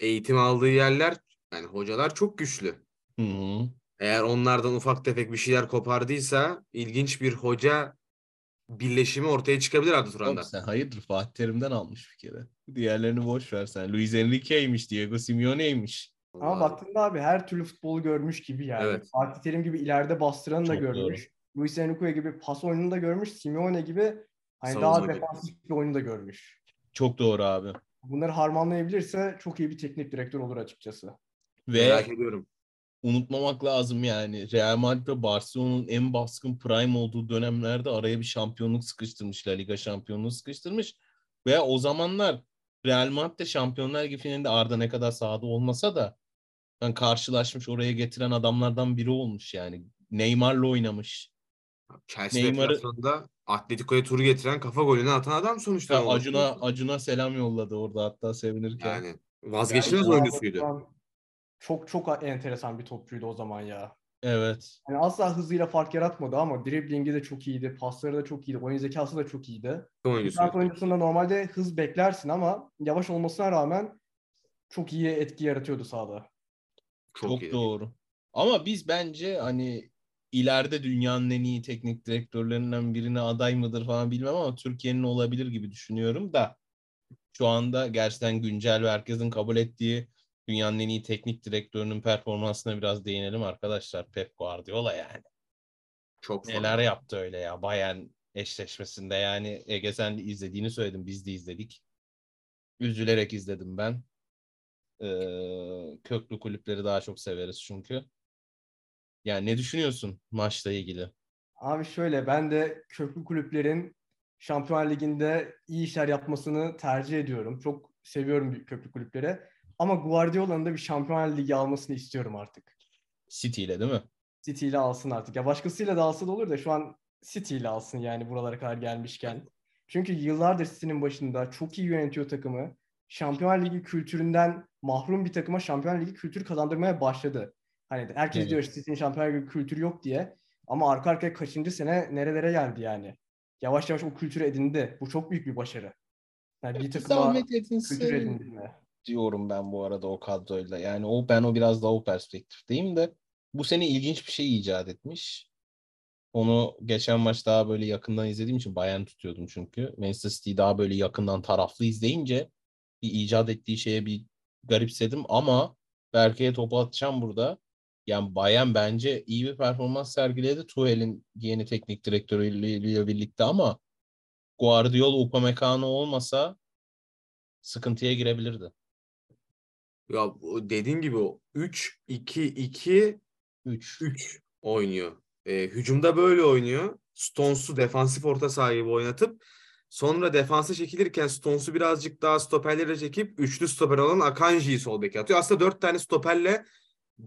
Eğitim aldığı yerler yani hocalar çok güçlü. Hı hı. Eğer onlardan ufak tefek bir şeyler kopardıysa ilginç bir hoca birleşimi ortaya çıkabilir Arda Turan'da. Oğlum sen hayırdır Fatih Terim'den almış bir kere. Diğerlerini boş ver sen. Luis Enrique'ymiş, Diego Simeone'ymiş. Ama Vallahi. baktığında abi her türlü futbolu görmüş gibi yani. Evet. Fatih Terim gibi ileride bastıranı da görmüş. Luis Enrique gibi pas oyununu da görmüş. Simeone gibi hani daha defansif bir oyunu da görmüş. Çok doğru abi. Bunları harmanlayabilirse çok iyi bir teknik direktör olur açıkçası. Ve Merak ediyorum. unutmamak lazım yani. Real Madrid ve Barcelona'nın en baskın prime olduğu dönemlerde araya bir şampiyonluk sıkıştırmış. La Liga şampiyonluğu sıkıştırmış. Ve o zamanlar Real Madrid de Şampiyonlar Ligi finalinde Arda ne kadar sahada olmasa da karşılaşmış oraya getiren adamlardan biri olmuş yani. Neymar'la oynamış. Chelsea Neymar'ı- Atletico'ya turu getiren kafa golünü atan adam sonuçta. Ya Acun'a. Acun'a selam yolladı orada hatta sevinirken. Yani vazgeçilmez Yani oyuncusuydu. Çok çok enteresan bir topçuydu o zaman ya. Evet. Yani asla hızıyla fark yaratmadı ama driblingi de çok iyiydi, pasları da çok iyiydi, oyun zekası da çok iyiydi. Oyuncusuydu. oyuncusunda normalde hız beklersin ama yavaş olmasına rağmen çok iyi etki yaratıyordu sahada. Çok, Çok, iyi. doğru. Ama biz bence hani ileride dünyanın en iyi teknik direktörlerinden birine aday mıdır falan bilmem ama Türkiye'nin olabilir gibi düşünüyorum da şu anda gerçekten güncel ve herkesin kabul ettiği dünyanın en iyi teknik direktörünün performansına biraz değinelim arkadaşlar. Pep Guardiola yani. Çok Neler fazla. yaptı öyle ya Bayern eşleşmesinde yani Ege sen de izlediğini söyledim biz de izledik. Üzülerek izledim ben. Ee, köklü kulüpleri daha çok severiz çünkü. Yani ne düşünüyorsun maçla ilgili? Abi şöyle ben de köklü kulüplerin Şampiyonlar Ligi'nde iyi işler yapmasını tercih ediyorum. Çok seviyorum köklü kulüpleri. Ama Guardiola'nın da bir Şampiyonlar Ligi almasını istiyorum artık. City ile değil mi? City ile alsın artık. Ya başkasıyla da alsa da olur da şu an City ile alsın yani buralara kadar gelmişken. Çünkü yıllardır City'nin başında çok iyi yönetiyor takımı. Şampiyonlar Ligi kültüründen mahrum bir takıma Şampiyonlar Ligi kültürü kazandırmaya başladı. Hani herkes Evet. diyor işte City'nin Şampiyonlar Ligi kültürü yok diye. Ama arka arkaya kaçıncı sene nerelere geldi yani. Yavaş yavaş o kültürü edindi. Bu çok büyük bir başarı. Yani bir takıma kültür edindirme. diyorum ben bu arada o kadroyla. Yani o ben o biraz daha o perspektifteyim de bu sene ilginç bir şey icat etmiş. Onu geçen maç daha böyle yakından izlediğim için Bayern tutuyordum çünkü. Manchester City'yi daha böyle yakından taraflı izleyince icat ettiği şeye bir garipsedim ama Berke'ye topu atacağım burada. Yani Bayern bence iyi bir performans sergiledi Tuchel'in yeni teknik direktörüyle birlikte ama Guardiola Upamecano olmasa sıkıntıya girebilirdi. Ya dediğin gibi o 3 2 2 3. 3 oynuyor. Ee, hücumda böyle oynuyor. Stones'u defansif orta saha gibi oynatıp sonra defansa çekilirken Stones'u birazcık daha stoperlere çekip üçlü stoper olan Akanji'yi sol beke atıyor. Aslında dört tane stoperle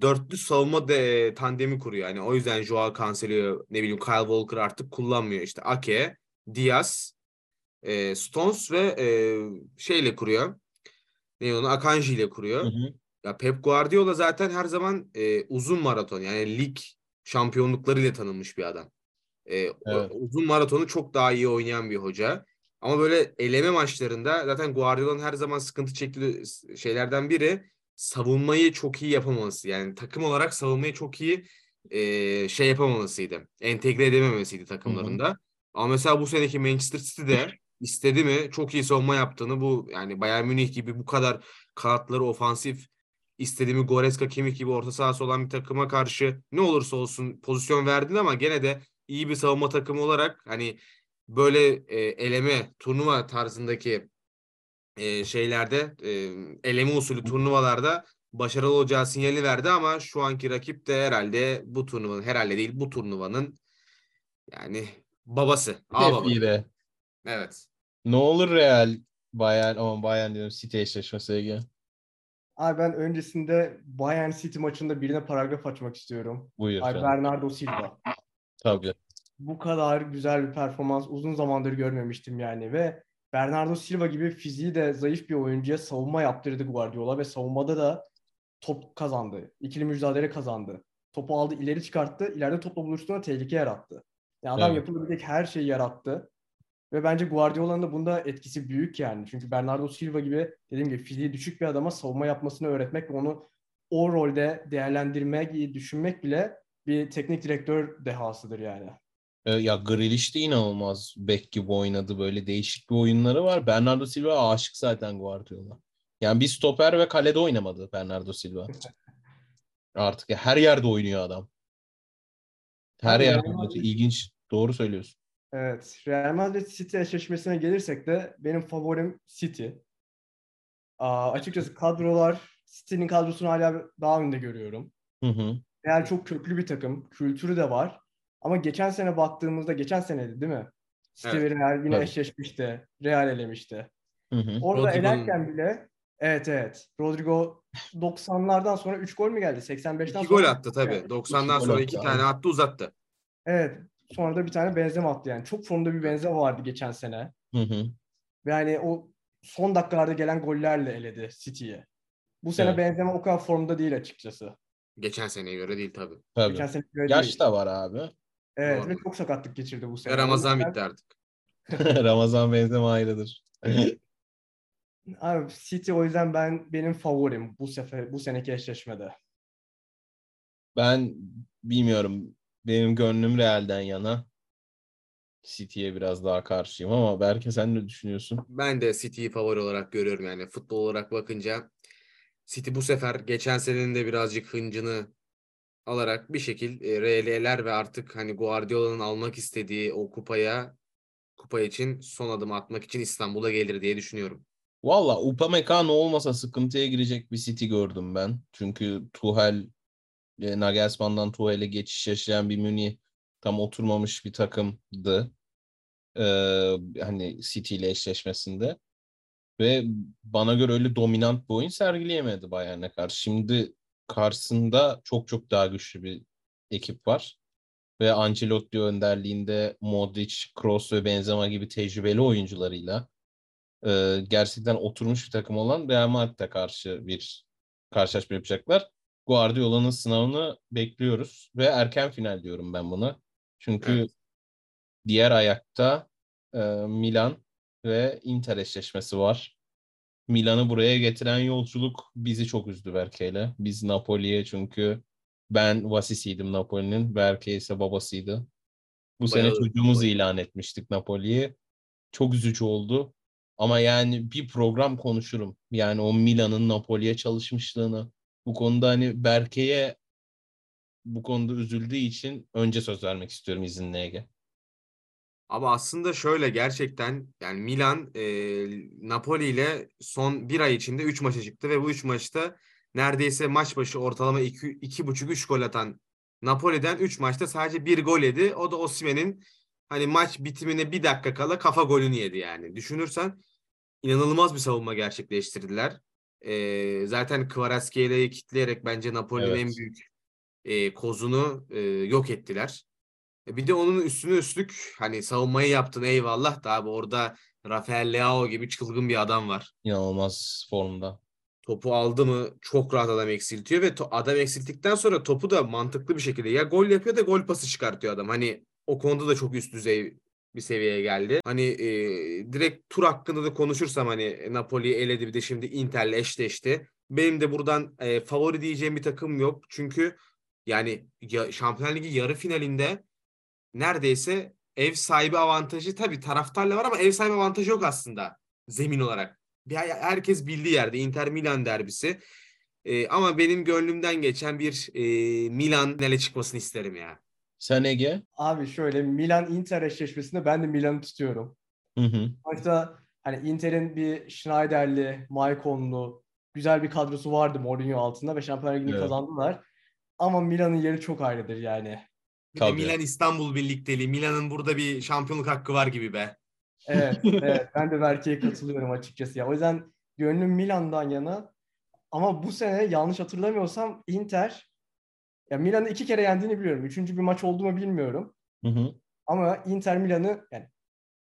dörtlü savunma de, tandemi kuruyor. Yani o yüzden Joao Cancelo ne bileyim Kyle Walker artık kullanmıyor. İşte Ake, Diaz, e, Stones ve e, şeyle kuruyor. Ne onu Akanji ile kuruyor. Hı hı. Ya Pep Guardiola zaten her zaman e, uzun maraton yani lig şampiyonluklarıyla tanınmış bir adam. E, o- Evet. uzun maratonu çok daha iyi oynayan bir hoca. Ama böyle eleme maçlarında zaten Guardiola'nın her zaman sıkıntı çektiği şeylerden biri savunmayı çok iyi yapamaması. Yani takım olarak savunmayı çok iyi e, şey yapamamasıydı. Entegre edememesiydi takımlarında. Ama mesela bu seneki Manchester City'de istedi mi çok iyi savunma yaptığını bu yani Bayern Münih gibi bu kadar kanatları ofansif istediğimi Goretzka Kimmich gibi orta sahası olan bir takıma karşı ne olursa olsun pozisyon verdin ama gene de iyi bir savunma takımı olarak hani böyle e, eleme turnuva tarzındaki e, şeylerde e, eleme usulü turnuvalarda başarılı olacağı sinyali verdi ama şu anki rakip de herhalde bu turnuvanın herhalde değil bu turnuvanın yani babası. A babası. Tepkiyle. Evet. Ne olur Real Bayern ama Bayern diyorum City eşleşmesi Ege. Abi ben öncesinde Bayern City maçında birine paragraf açmak istiyorum. Buyur Ay canım. Bernardo Silva. Tabii. Bu kadar güzel bir performans uzun zamandır görmemiştim yani ve Bernardo Silva gibi fiziği de zayıf bir oyuncuya savunma yaptırdı Guardiola ve savunmada da top kazandı. İkili mücadele kazandı. Topu aldı ileri çıkarttı. ileride topla buluştuğunda tehlike yarattı. Yani adam Evet. yapılabilecek her şeyi yarattı. Ve bence Guardiola'nın da bunda etkisi büyük yani. Çünkü Bernardo Silva gibi dediğim gibi fiziği düşük bir adama savunma yapmasını öğretmek ve onu o rolde değerlendirmek, düşünmek bile bir teknik direktör dehasıdır yani. E, ya Grealish de inanılmaz bek gibi oynadı. Böyle değişik bir oyunları var. Bernardo Silva aşık zaten Guardiola. Yani bir stoper ve kalede oynamadı Bernardo Silva. Artık ya her yerde oynuyor adam. Her Abi yerde Real oynuyor. İlginç. Doğru söylüyorsun. Evet. Real Madrid City eşleşmesine gelirsek de benim favorim City. Aa, açıkçası kadrolar City'nin kadrosunu hala daha önde görüyorum. Hı hı. Real çok köklü bir takım. Kültürü de var. Ama geçen sene baktığımızda geçen seneydi değil mi? City Evet. ve Real yine Evet. eşleşmişti. Real elemişti. Hı hı. Orada Rodrigo'nun- elerken bile evet evet. Rodrigo 90'lardan sonra 3 gol mü geldi? 85'ten İki sonra gol attı tabii. Yani. 90'dan İki gol sonra attı, iki aynen. tane attı uzattı. Evet. Sonra da bir tane Benzema attı yani. Çok formda bir Benzema vardı geçen sene. Hı hı. Yani o son dakikalarda gelen gollerle eledi City'yi. Bu sene Evet. Benzema o kadar formda değil açıkçası. Geçen seneye göre değil tabii. Tabii. Geçen sene göre Yaş değil. da var abi. Evet Doğru. ve çok sakatlık geçirdi bu sene. Ramazan bitti artık. Ramazan Benzema ayrıdır. Abi City o yüzden ben benim favorim bu sefer bu seneki eşleşmede. Ben bilmiyorum. Benim gönlüm Real'den yana. City'ye biraz daha karşıyım ama Berke sen ne düşünüyorsun? Ben de City'yi favori olarak görüyorum yani futbol olarak bakınca. City bu sefer geçen senenin de birazcık hıncını alarak bir şekil e, Real'i eler ve artık hani Guardiola'nın almak istediği o kupaya kupa için son adım atmak için İstanbul'a gelir diye düşünüyorum. Valla Upamecano olmasa sıkıntıya girecek bir City gördüm ben. Çünkü Tuchel, e, Nagelsmann'dan Tuchel'e geçiş yaşayan bir Münih tam oturmamış bir takımdı. Ee, hani City ile eşleşmesinde. Ve bana göre öyle dominant bir oyun sergileyemedi Bayern'e karşı. Şimdi karşısında çok çok daha güçlü bir ekip var. Ve Ancelotti önderliğinde Modric, Kroos ve Benzema gibi tecrübeli oyuncularıyla e, gerçekten oturmuş bir takım olan Real Madrid'e karşı bir karşılaşma yapacaklar. Guardiola'nın sınavını bekliyoruz ve erken final diyorum ben buna. Çünkü Evet. diğer ayakta e, Milan ve Inter eşleşmesi var. Milan'ı buraya getiren yolculuk bizi çok üzdü Berke'yle. Biz Napoli'ye çünkü ben vasisiydim Napoli'nin. Berke ise babasıydı. Bu sene Bayağı çocuğumuz Napoli. ilan etmiştik Napoli'yi. Çok üzücü oldu. Ama yani bir program konuşurum. Yani o Milan'ın Napoli'ye çalışmışlığını. Bu konuda hani Berke'ye bu konuda üzüldüğü için önce söz vermek istiyorum izinle Ege. Ama aslında şöyle gerçekten yani Milan e, Napoli ile son bir ay içinde 3 maça çıktı ve bu 3 maçta neredeyse maç başı ortalama 2,5-3 gol atan Napoli'den 3 maçta sadece bir gol yedi. O da Osimhen'in hani maç bitimine bir dakika kala kafa golünü yedi yani. Düşünürsen inanılmaz bir savunma gerçekleştirdiler. E, zaten Kvaratskhelia'yı kitleyerek bence Napoli'nin Evet. en büyük e, kozunu e, yok ettiler. E, Bir de onun üstüne üstlük hani savunmayı yaptın eyvallah da abi orada Rafael Leao gibi çılgın bir adam var. İnanılmaz formda. Topu aldı mı çok rahat adam eksiltiyor ve to- adam eksilttikten sonra topu da mantıklı bir şekilde ya gol yapıyor da gol pası çıkartıyor adam. Hani o konuda da çok üst düzey bir seviyeye geldi. Hani e, direkt tur hakkında da konuşursam hani Napoli'yi eledi bir de şimdi Inter'le eşleşti. Benim de buradan e, favori diyeceğim bir takım yok. Çünkü yani ya, Şampiyonlar Ligi yarı finalinde neredeyse ev sahibi avantajı tabii taraftarla var ama ev sahibi avantajı yok aslında zemin olarak. Bir, herkes bildiği yerde Inter Milan derbisi. Ee, ama benim gönlümden geçen bir e, Milan finale çıkmasını isterim ya. Sen Ege? Abi şöyle Milan Inter eşleşmesinde ben de Milan'ı tutuyorum. Hı hı. Maçta hani Inter'in bir Schneider'li, Maicon'lu güzel bir kadrosu vardı Mourinho altında ve Şampiyonlar Ligi'ni Evet. kazandılar. Ama Milan'ın yeri çok ayrıdır yani. Tabii. Milan İstanbul birlikteliği. Milan'ın burada bir şampiyonluk hakkı var gibi be. Evet, evet. Ben de Berke'ye katılıyorum açıkçası ya. O yüzden gönlüm Milan'dan yana. Ama bu sene yanlış hatırlamıyorsam Inter ya Milan'ı iki kere yendiğini biliyorum. Üçüncü bir maç oldu mu bilmiyorum. Hı hı. Ama Inter Milan'ı yani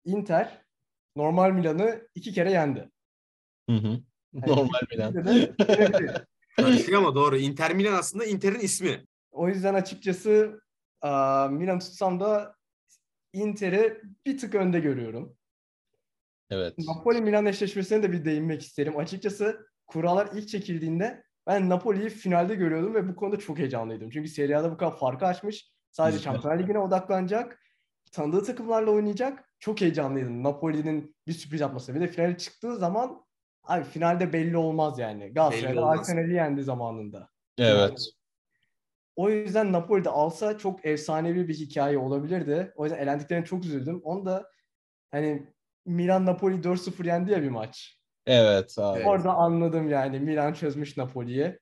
Inter normal Milan'ı iki kere yendi. Hı hı. Yani Normal Milan. Karışık ama doğru. Inter Milan aslında Inter'in ismi. O yüzden açıkçası Milan tutsam da Inter'i bir tık önde görüyorum. Evet. Napoli Milan eşleşmesine de bir değinmek isterim. Açıkçası kurallar ilk çekildiğinde ben Napoli'yi finalde görüyordum ve bu konuda çok heyecanlıydım. Çünkü Serie A'da bu kadar farkı açmış. Sadece. Şampiyonlar Ligi'ne odaklanacak. tanıdığı takımlarla oynayacak. Çok heyecanlıydım. Napoli'nin bir sürpriz yapması. Bir de finale çıktığı zaman abi finalde belli olmaz yani. Galatasaray'da olmaz. Arsenal'i yendi zamanında. Evet. O yüzden Napoli'de alsa çok efsanevi bir hikaye olabilirdi. O yüzden elendiklerine çok üzüldüm. Onu da hani Milan Napoli 4-0 yendi ya bir maç. Evet abi. Orada anladım yani Milan çözmüş Napoli'yi.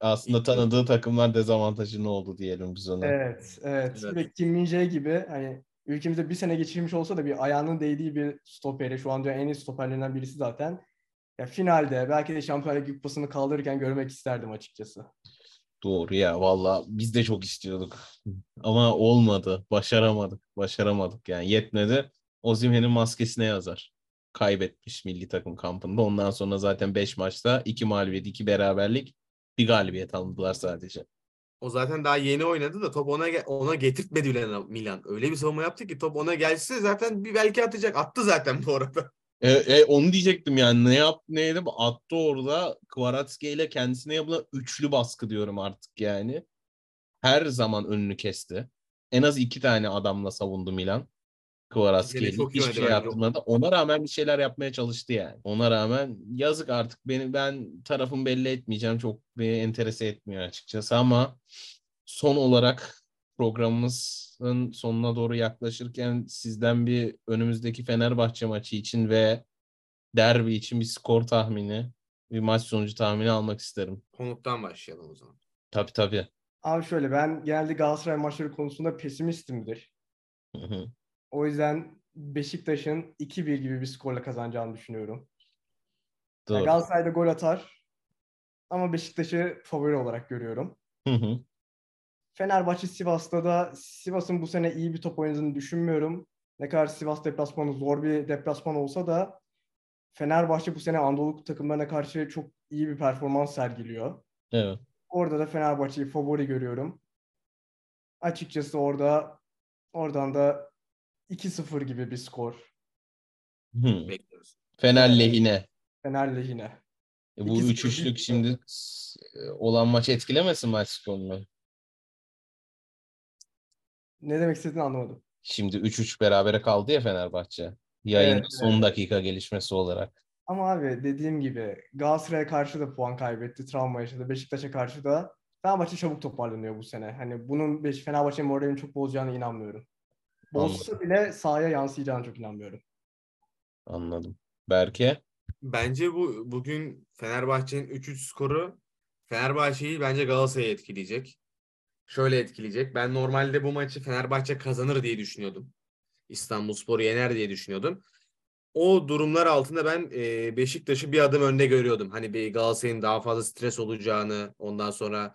Aslında tanıdığı takımlar dezavantajı ne oldu diyelim biz ona. Evet, evet. Evet. Ve Kim Min-jae gibi hani ülkemizde bir sene geçirmiş olsa da bir ayağının değdiği bir stoperi. Şu an dünyanın en iyi stoperlerinden birisi zaten. Ya finalde belki de Şampiyonlar Ligi kupasını kaldırırken görmek isterdim açıkçası. Doğru ya valla biz de çok istiyorduk. Ama olmadı. Başaramadık. Başaramadık yani yetmedi. Osimhen'in maskesine yazar. Kaybetmiş milli takım kampında. Ondan sonra zaten 5 maçta 2 mağlubiyet, 2 beraberlik, bir galibiyet aldılar sadece. O zaten daha yeni oynadı da top ona ona getirtmedi bile Milan. Öyle bir savunma yaptı ki top ona gelse zaten bir belki atacak. Attı zaten bu arada. E, e, onu diyecektim yani ne yap ne edip attı orada Kvaratskhelia ile kendisine yapılan üçlü baskı diyorum artık yani. Her zaman önünü kesti. En az iki tane adamla savundu Milan. Kvaratskhelia çok iyi hiçbir şey yaptırmadı. Ona rağmen bir şeyler yapmaya çalıştı yani. Ona rağmen yazık artık beni ben tarafımı belli etmeyeceğim. Çok beni enterese etmiyor açıkçası ama son olarak programımızın sonuna doğru yaklaşırken sizden bir önümüzdeki Fenerbahçe maçı için ve derbi için bir skor tahmini, bir maç sonucu tahmini almak isterim. Konuktan başlayalım o zaman. Tabii tabii. Abi şöyle ben genelde Galatasaray maçları konusunda pesimistimdir. Hı hı. O yüzden Beşiktaş'ın 2-1 gibi bir skorla kazanacağını düşünüyorum. Yani Doğru. Galatasaray'da gol atar ama Beşiktaş'ı favori olarak görüyorum. Hı hı. Fenerbahçe Sivas'ta da Sivas'ın bu sene iyi bir top oynadığını düşünmüyorum. Ne kadar Sivas deplasmanı zor bir deplasman olsa da Fenerbahçe bu sene Anadolu takımlarına karşı çok iyi bir performans sergiliyor. Evet. Orada da Fenerbahçe'yi favori görüyorum. Açıkçası orada oradan da 2-0 gibi bir skor. Hı. Bekliyoruz. Fener lehine. Fener lehine. E, bu 2-0 üç üçlük şimdi e, olan maç etkilemesin maç skorunu. Ne demek istediğini anlamadım. Şimdi 3-3 berabere kaldı ya Fenerbahçe. Yayın Evet, son dakika gelişmesi olarak. Ama abi dediğim gibi Galatasaray'a karşı da puan kaybetti, travma yaşadı. Beşiktaş'a karşı da Fenerbahçe çabuk toparlanıyor bu sene. Hani bunun Beş- Fenerbahçe'nin moralini çok bozacağına inanmıyorum. Bozsa bile sahaya yansıyacağına çok inanmıyorum. Anladım. Berke? Bence bu bugün Fenerbahçe'nin 3-3 skoru Fenerbahçe'yi bence Galatasaray'a etkileyecek. Şöyle etkileyecek. Ben normalde bu maçı Fenerbahçe kazanır diye düşünüyordum. İstanbulspor'u yener diye düşünüyordum. O durumlar altında ben e, Beşiktaş'ı bir adım önde görüyordum. Hani bir Galatasaray'ın daha fazla stres olacağını, ondan sonra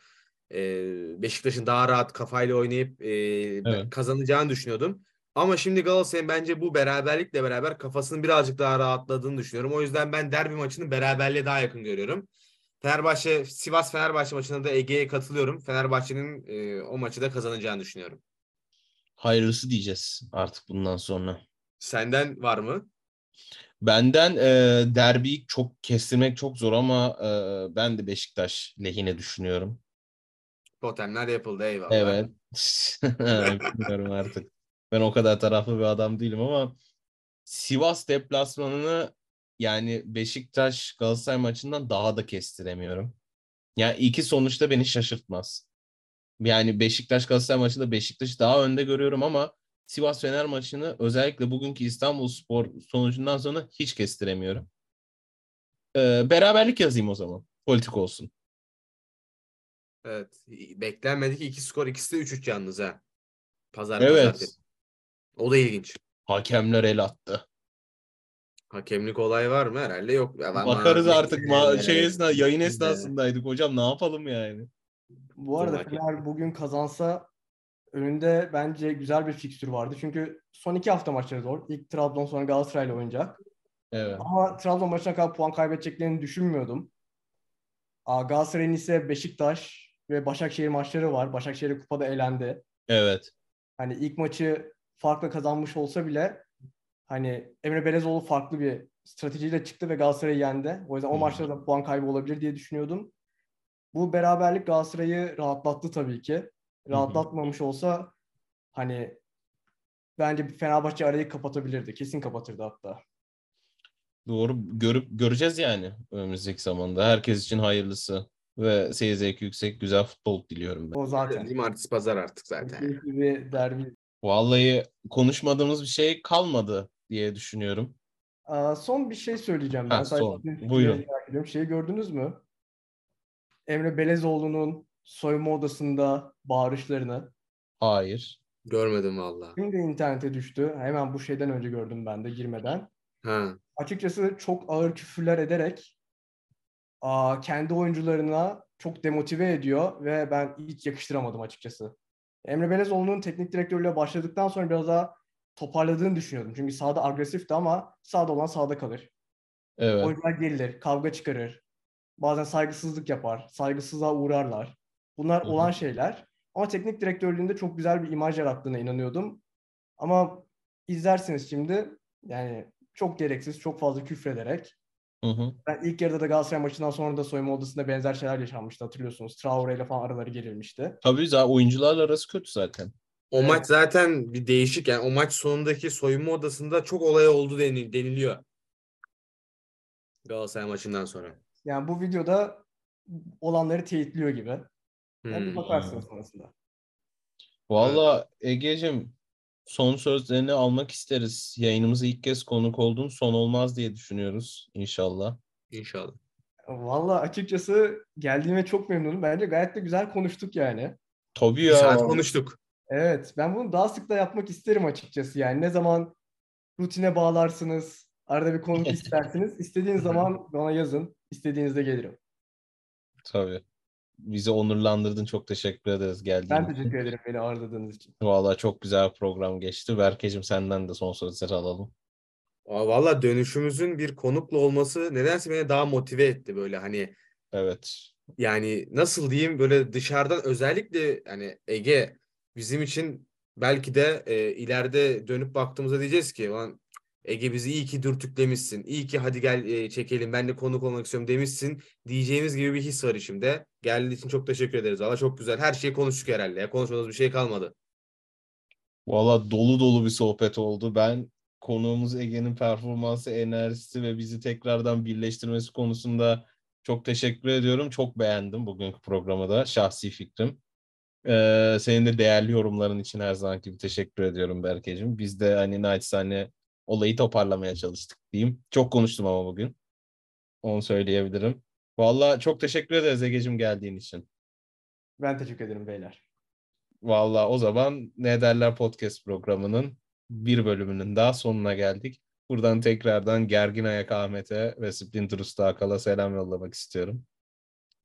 e, Beşiktaş'ın daha rahat kafayla oynayıp e, Evet. kazanacağını düşünüyordum. Ama şimdi Galatasaray'ın bence bu beraberlikle beraber kafasının birazcık daha rahatladığını düşünüyorum. O yüzden ben derbi maçını beraberliğe daha yakın görüyorum. Fenerbahçe, Sivas Fenerbahçe maçında da Ege'ye katılıyorum. Fenerbahçe'nin e, o maçı da kazanacağını düşünüyorum. Hayırlısı diyeceğiz artık bundan sonra. Senden var mı? Benden e, derbiyi çok kestirmek çok zor ama e, ben de Beşiktaş lehine düşünüyorum. Totemler yapıldı eyvallah. Evet. Bilmiyorum artık. Ben o kadar taraflı bir adam değilim ama Sivas deplasmanını yani Beşiktaş Galatasaray maçından daha da kestiremiyorum. Yani iki sonuçta beni şaşırtmaz. Yani Beşiktaş Galatasaray maçında Beşiktaş'ı daha önde görüyorum ama Sivas Fener maçını özellikle bugünkü İstanbulspor sonucundan sonra hiç kestiremiyorum. Ee, beraberlik yazayım o zaman. Politik olsun. Evet. Beklenmedik iki skor. İkisi de 3-3 yalnız ha. Pazar Evet. pazartesi. O da ilginç. Hakemler el attı. Hakemlik olay var mı? Herhalde yok. Ya ben- Bakarız bana- artık ma- şey esna yayın esnasındaydık hocam ne yapalım yani. Bu arada Dur Fener bugün kazansa önünde bence güzel bir fikstür vardı. Çünkü son iki hafta maçları zor. İlk Trabzon sonra Galatasaray'la oynayacak. Evet. Ama Trabzon maçına kadar puan kaybedeceklerini düşünmüyordum. Aa, Galatasaray'ın ise Beşiktaş ve Başakşehir maçları var. Başakşehir kupada elendi. Evet. Hani ilk maçı farklı kazanmış olsa bile hani Emre Belezoğlu farklı bir stratejiyle çıktı ve Galatasaray'ı yendi. O yüzden o maçta da puan kaybı olabilir diye düşünüyordum. Bu beraberlik Galatasaray'ı rahatlattı tabii ki. Rahatlatmamış olsa hani bence Fenerbahçe arayı kapatabilirdi. Kesin kapatırdı hatta. Doğru görüp göreceğiz yani önümüzdeki zamanda. Herkes için hayırlısı ve seyir zevki yüksek güzel futbol diliyorum ben. O zaten. Cumartesi pazar artık zaten. Bir derbi. Vallahi konuşmadığımız bir şey kalmadı diye düşünüyorum. Aa, son bir şey söyleyeceğim ben. Ha, Sadece son. Buyurun. merak ediyorum. Şeyi gördünüz mü? Emre Belezoğlu'nun soyunma odasında bağırışlarını. Hayır. Görmedim valla. Şimdi internete düştü. Hemen bu şeyden önce gördüm ben de girmeden. Ha. Açıkçası çok ağır küfürler ederek aa, kendi oyuncularına çok demotive ediyor ve ben hiç yakıştıramadım açıkçası. Emre Belezoğlu'nun teknik direktörlüğe başladıktan sonra biraz daha toparladığını düşünüyordum. Çünkü sahada agresifti ama sahada olan sahada kalır. Evet. Oyuncular gerilir, kavga çıkarır. Bazen saygısızlık yapar, saygısızlığa uğrarlar. Bunlar Hı hı. olan şeyler. Ama teknik direktörlüğünde çok güzel bir imaj yarattığına inanıyordum. Ama izlersiniz şimdi yani çok gereksiz, çok fazla küfrederek. Hı hı. Ben ilk yarıda da Galatasaray maçından sonra da soyunma odasında benzer şeyler yaşanmıştı hatırlıyorsunuz. Traore ile falan araları gerilmişti. Tabii zaten oyuncularla arası kötü zaten. O Evet. maç zaten bir değişik yani o maç sonundaki soyunma odasında çok olay oldu deni- deniliyor. Galatasaray maçından sonra. Yani bu videoda olanları teyitliyor gibi. Yani bir Hmm. bakarsınız sonrasında. Valla Ege'cim son sözlerini almak isteriz. Yayınımıza ilk kez konuk oldun. Son olmaz diye düşünüyoruz inşallah. İnşallah. Valla açıkçası geldiğime çok memnunum. Bence gayet de güzel konuştuk yani. Tabii Bir ya. saat konuştuk. Evet, ben bunu daha sık da yapmak isterim açıkçası. Yani ne zaman rutine bağlarsınız, arada bir konuk istersiniz, istediğiniz zaman bana yazın, istediğinizde gelirim. Tabii. Bizi onurlandırdın. Çok teşekkür ederiz geldiğin Ben için. teşekkür ederim beni ağırladığınız için. Valla çok güzel bir program geçti. Berkeciğim senden de son sözleri alalım. Valla dönüşümüzün bir konukla olması nedense beni daha motive etti böyle hani Evet. yani nasıl diyeyim böyle dışarıdan özellikle hani Ege bizim için belki de e, ileride dönüp baktığımızda diyeceğiz ki "Ulan Ege bizi iyi ki dürtüklemişsin. İyi ki hadi gel e, çekelim ben de konuk olmak istiyorum demişsin diyeceğimiz gibi bir his var içimde. Geldiğin için çok teşekkür ederiz. Valla çok güzel. Her şeyi konuştuk herhalde. Ya. Konuşmadığımız bir şey kalmadı. Valla dolu dolu bir sohbet oldu. Ben konuğumuz Ege'nin performansı, enerjisi ve bizi tekrardan birleştirmesi konusunda çok teşekkür ediyorum. Çok beğendim bugünkü programı da. Şahsi fikrim. Ee, senin de değerli yorumların için her zaman gibi teşekkür ediyorum Berkeciğim. Biz de hani naçizane olayı toparlamaya çalıştık diyeyim. Çok konuştum ama bugün. Onu söyleyebilirim. Valla çok teşekkür ederiz Ege'cim geldiğin için. Ben teşekkür ederim beyler. Valla o zaman Ne Derler Podcast programının bir bölümünün daha sonuna geldik. Buradan tekrardan Gergin Ayak Ahmet'e ve Splinter Usta Akal'a selam yollamak istiyorum.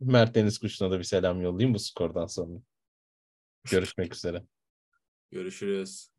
Mert Deniz Kuş'una da bir selam yollayayım bu skordan sonra. Görüşmek üzere. Görüşürüz.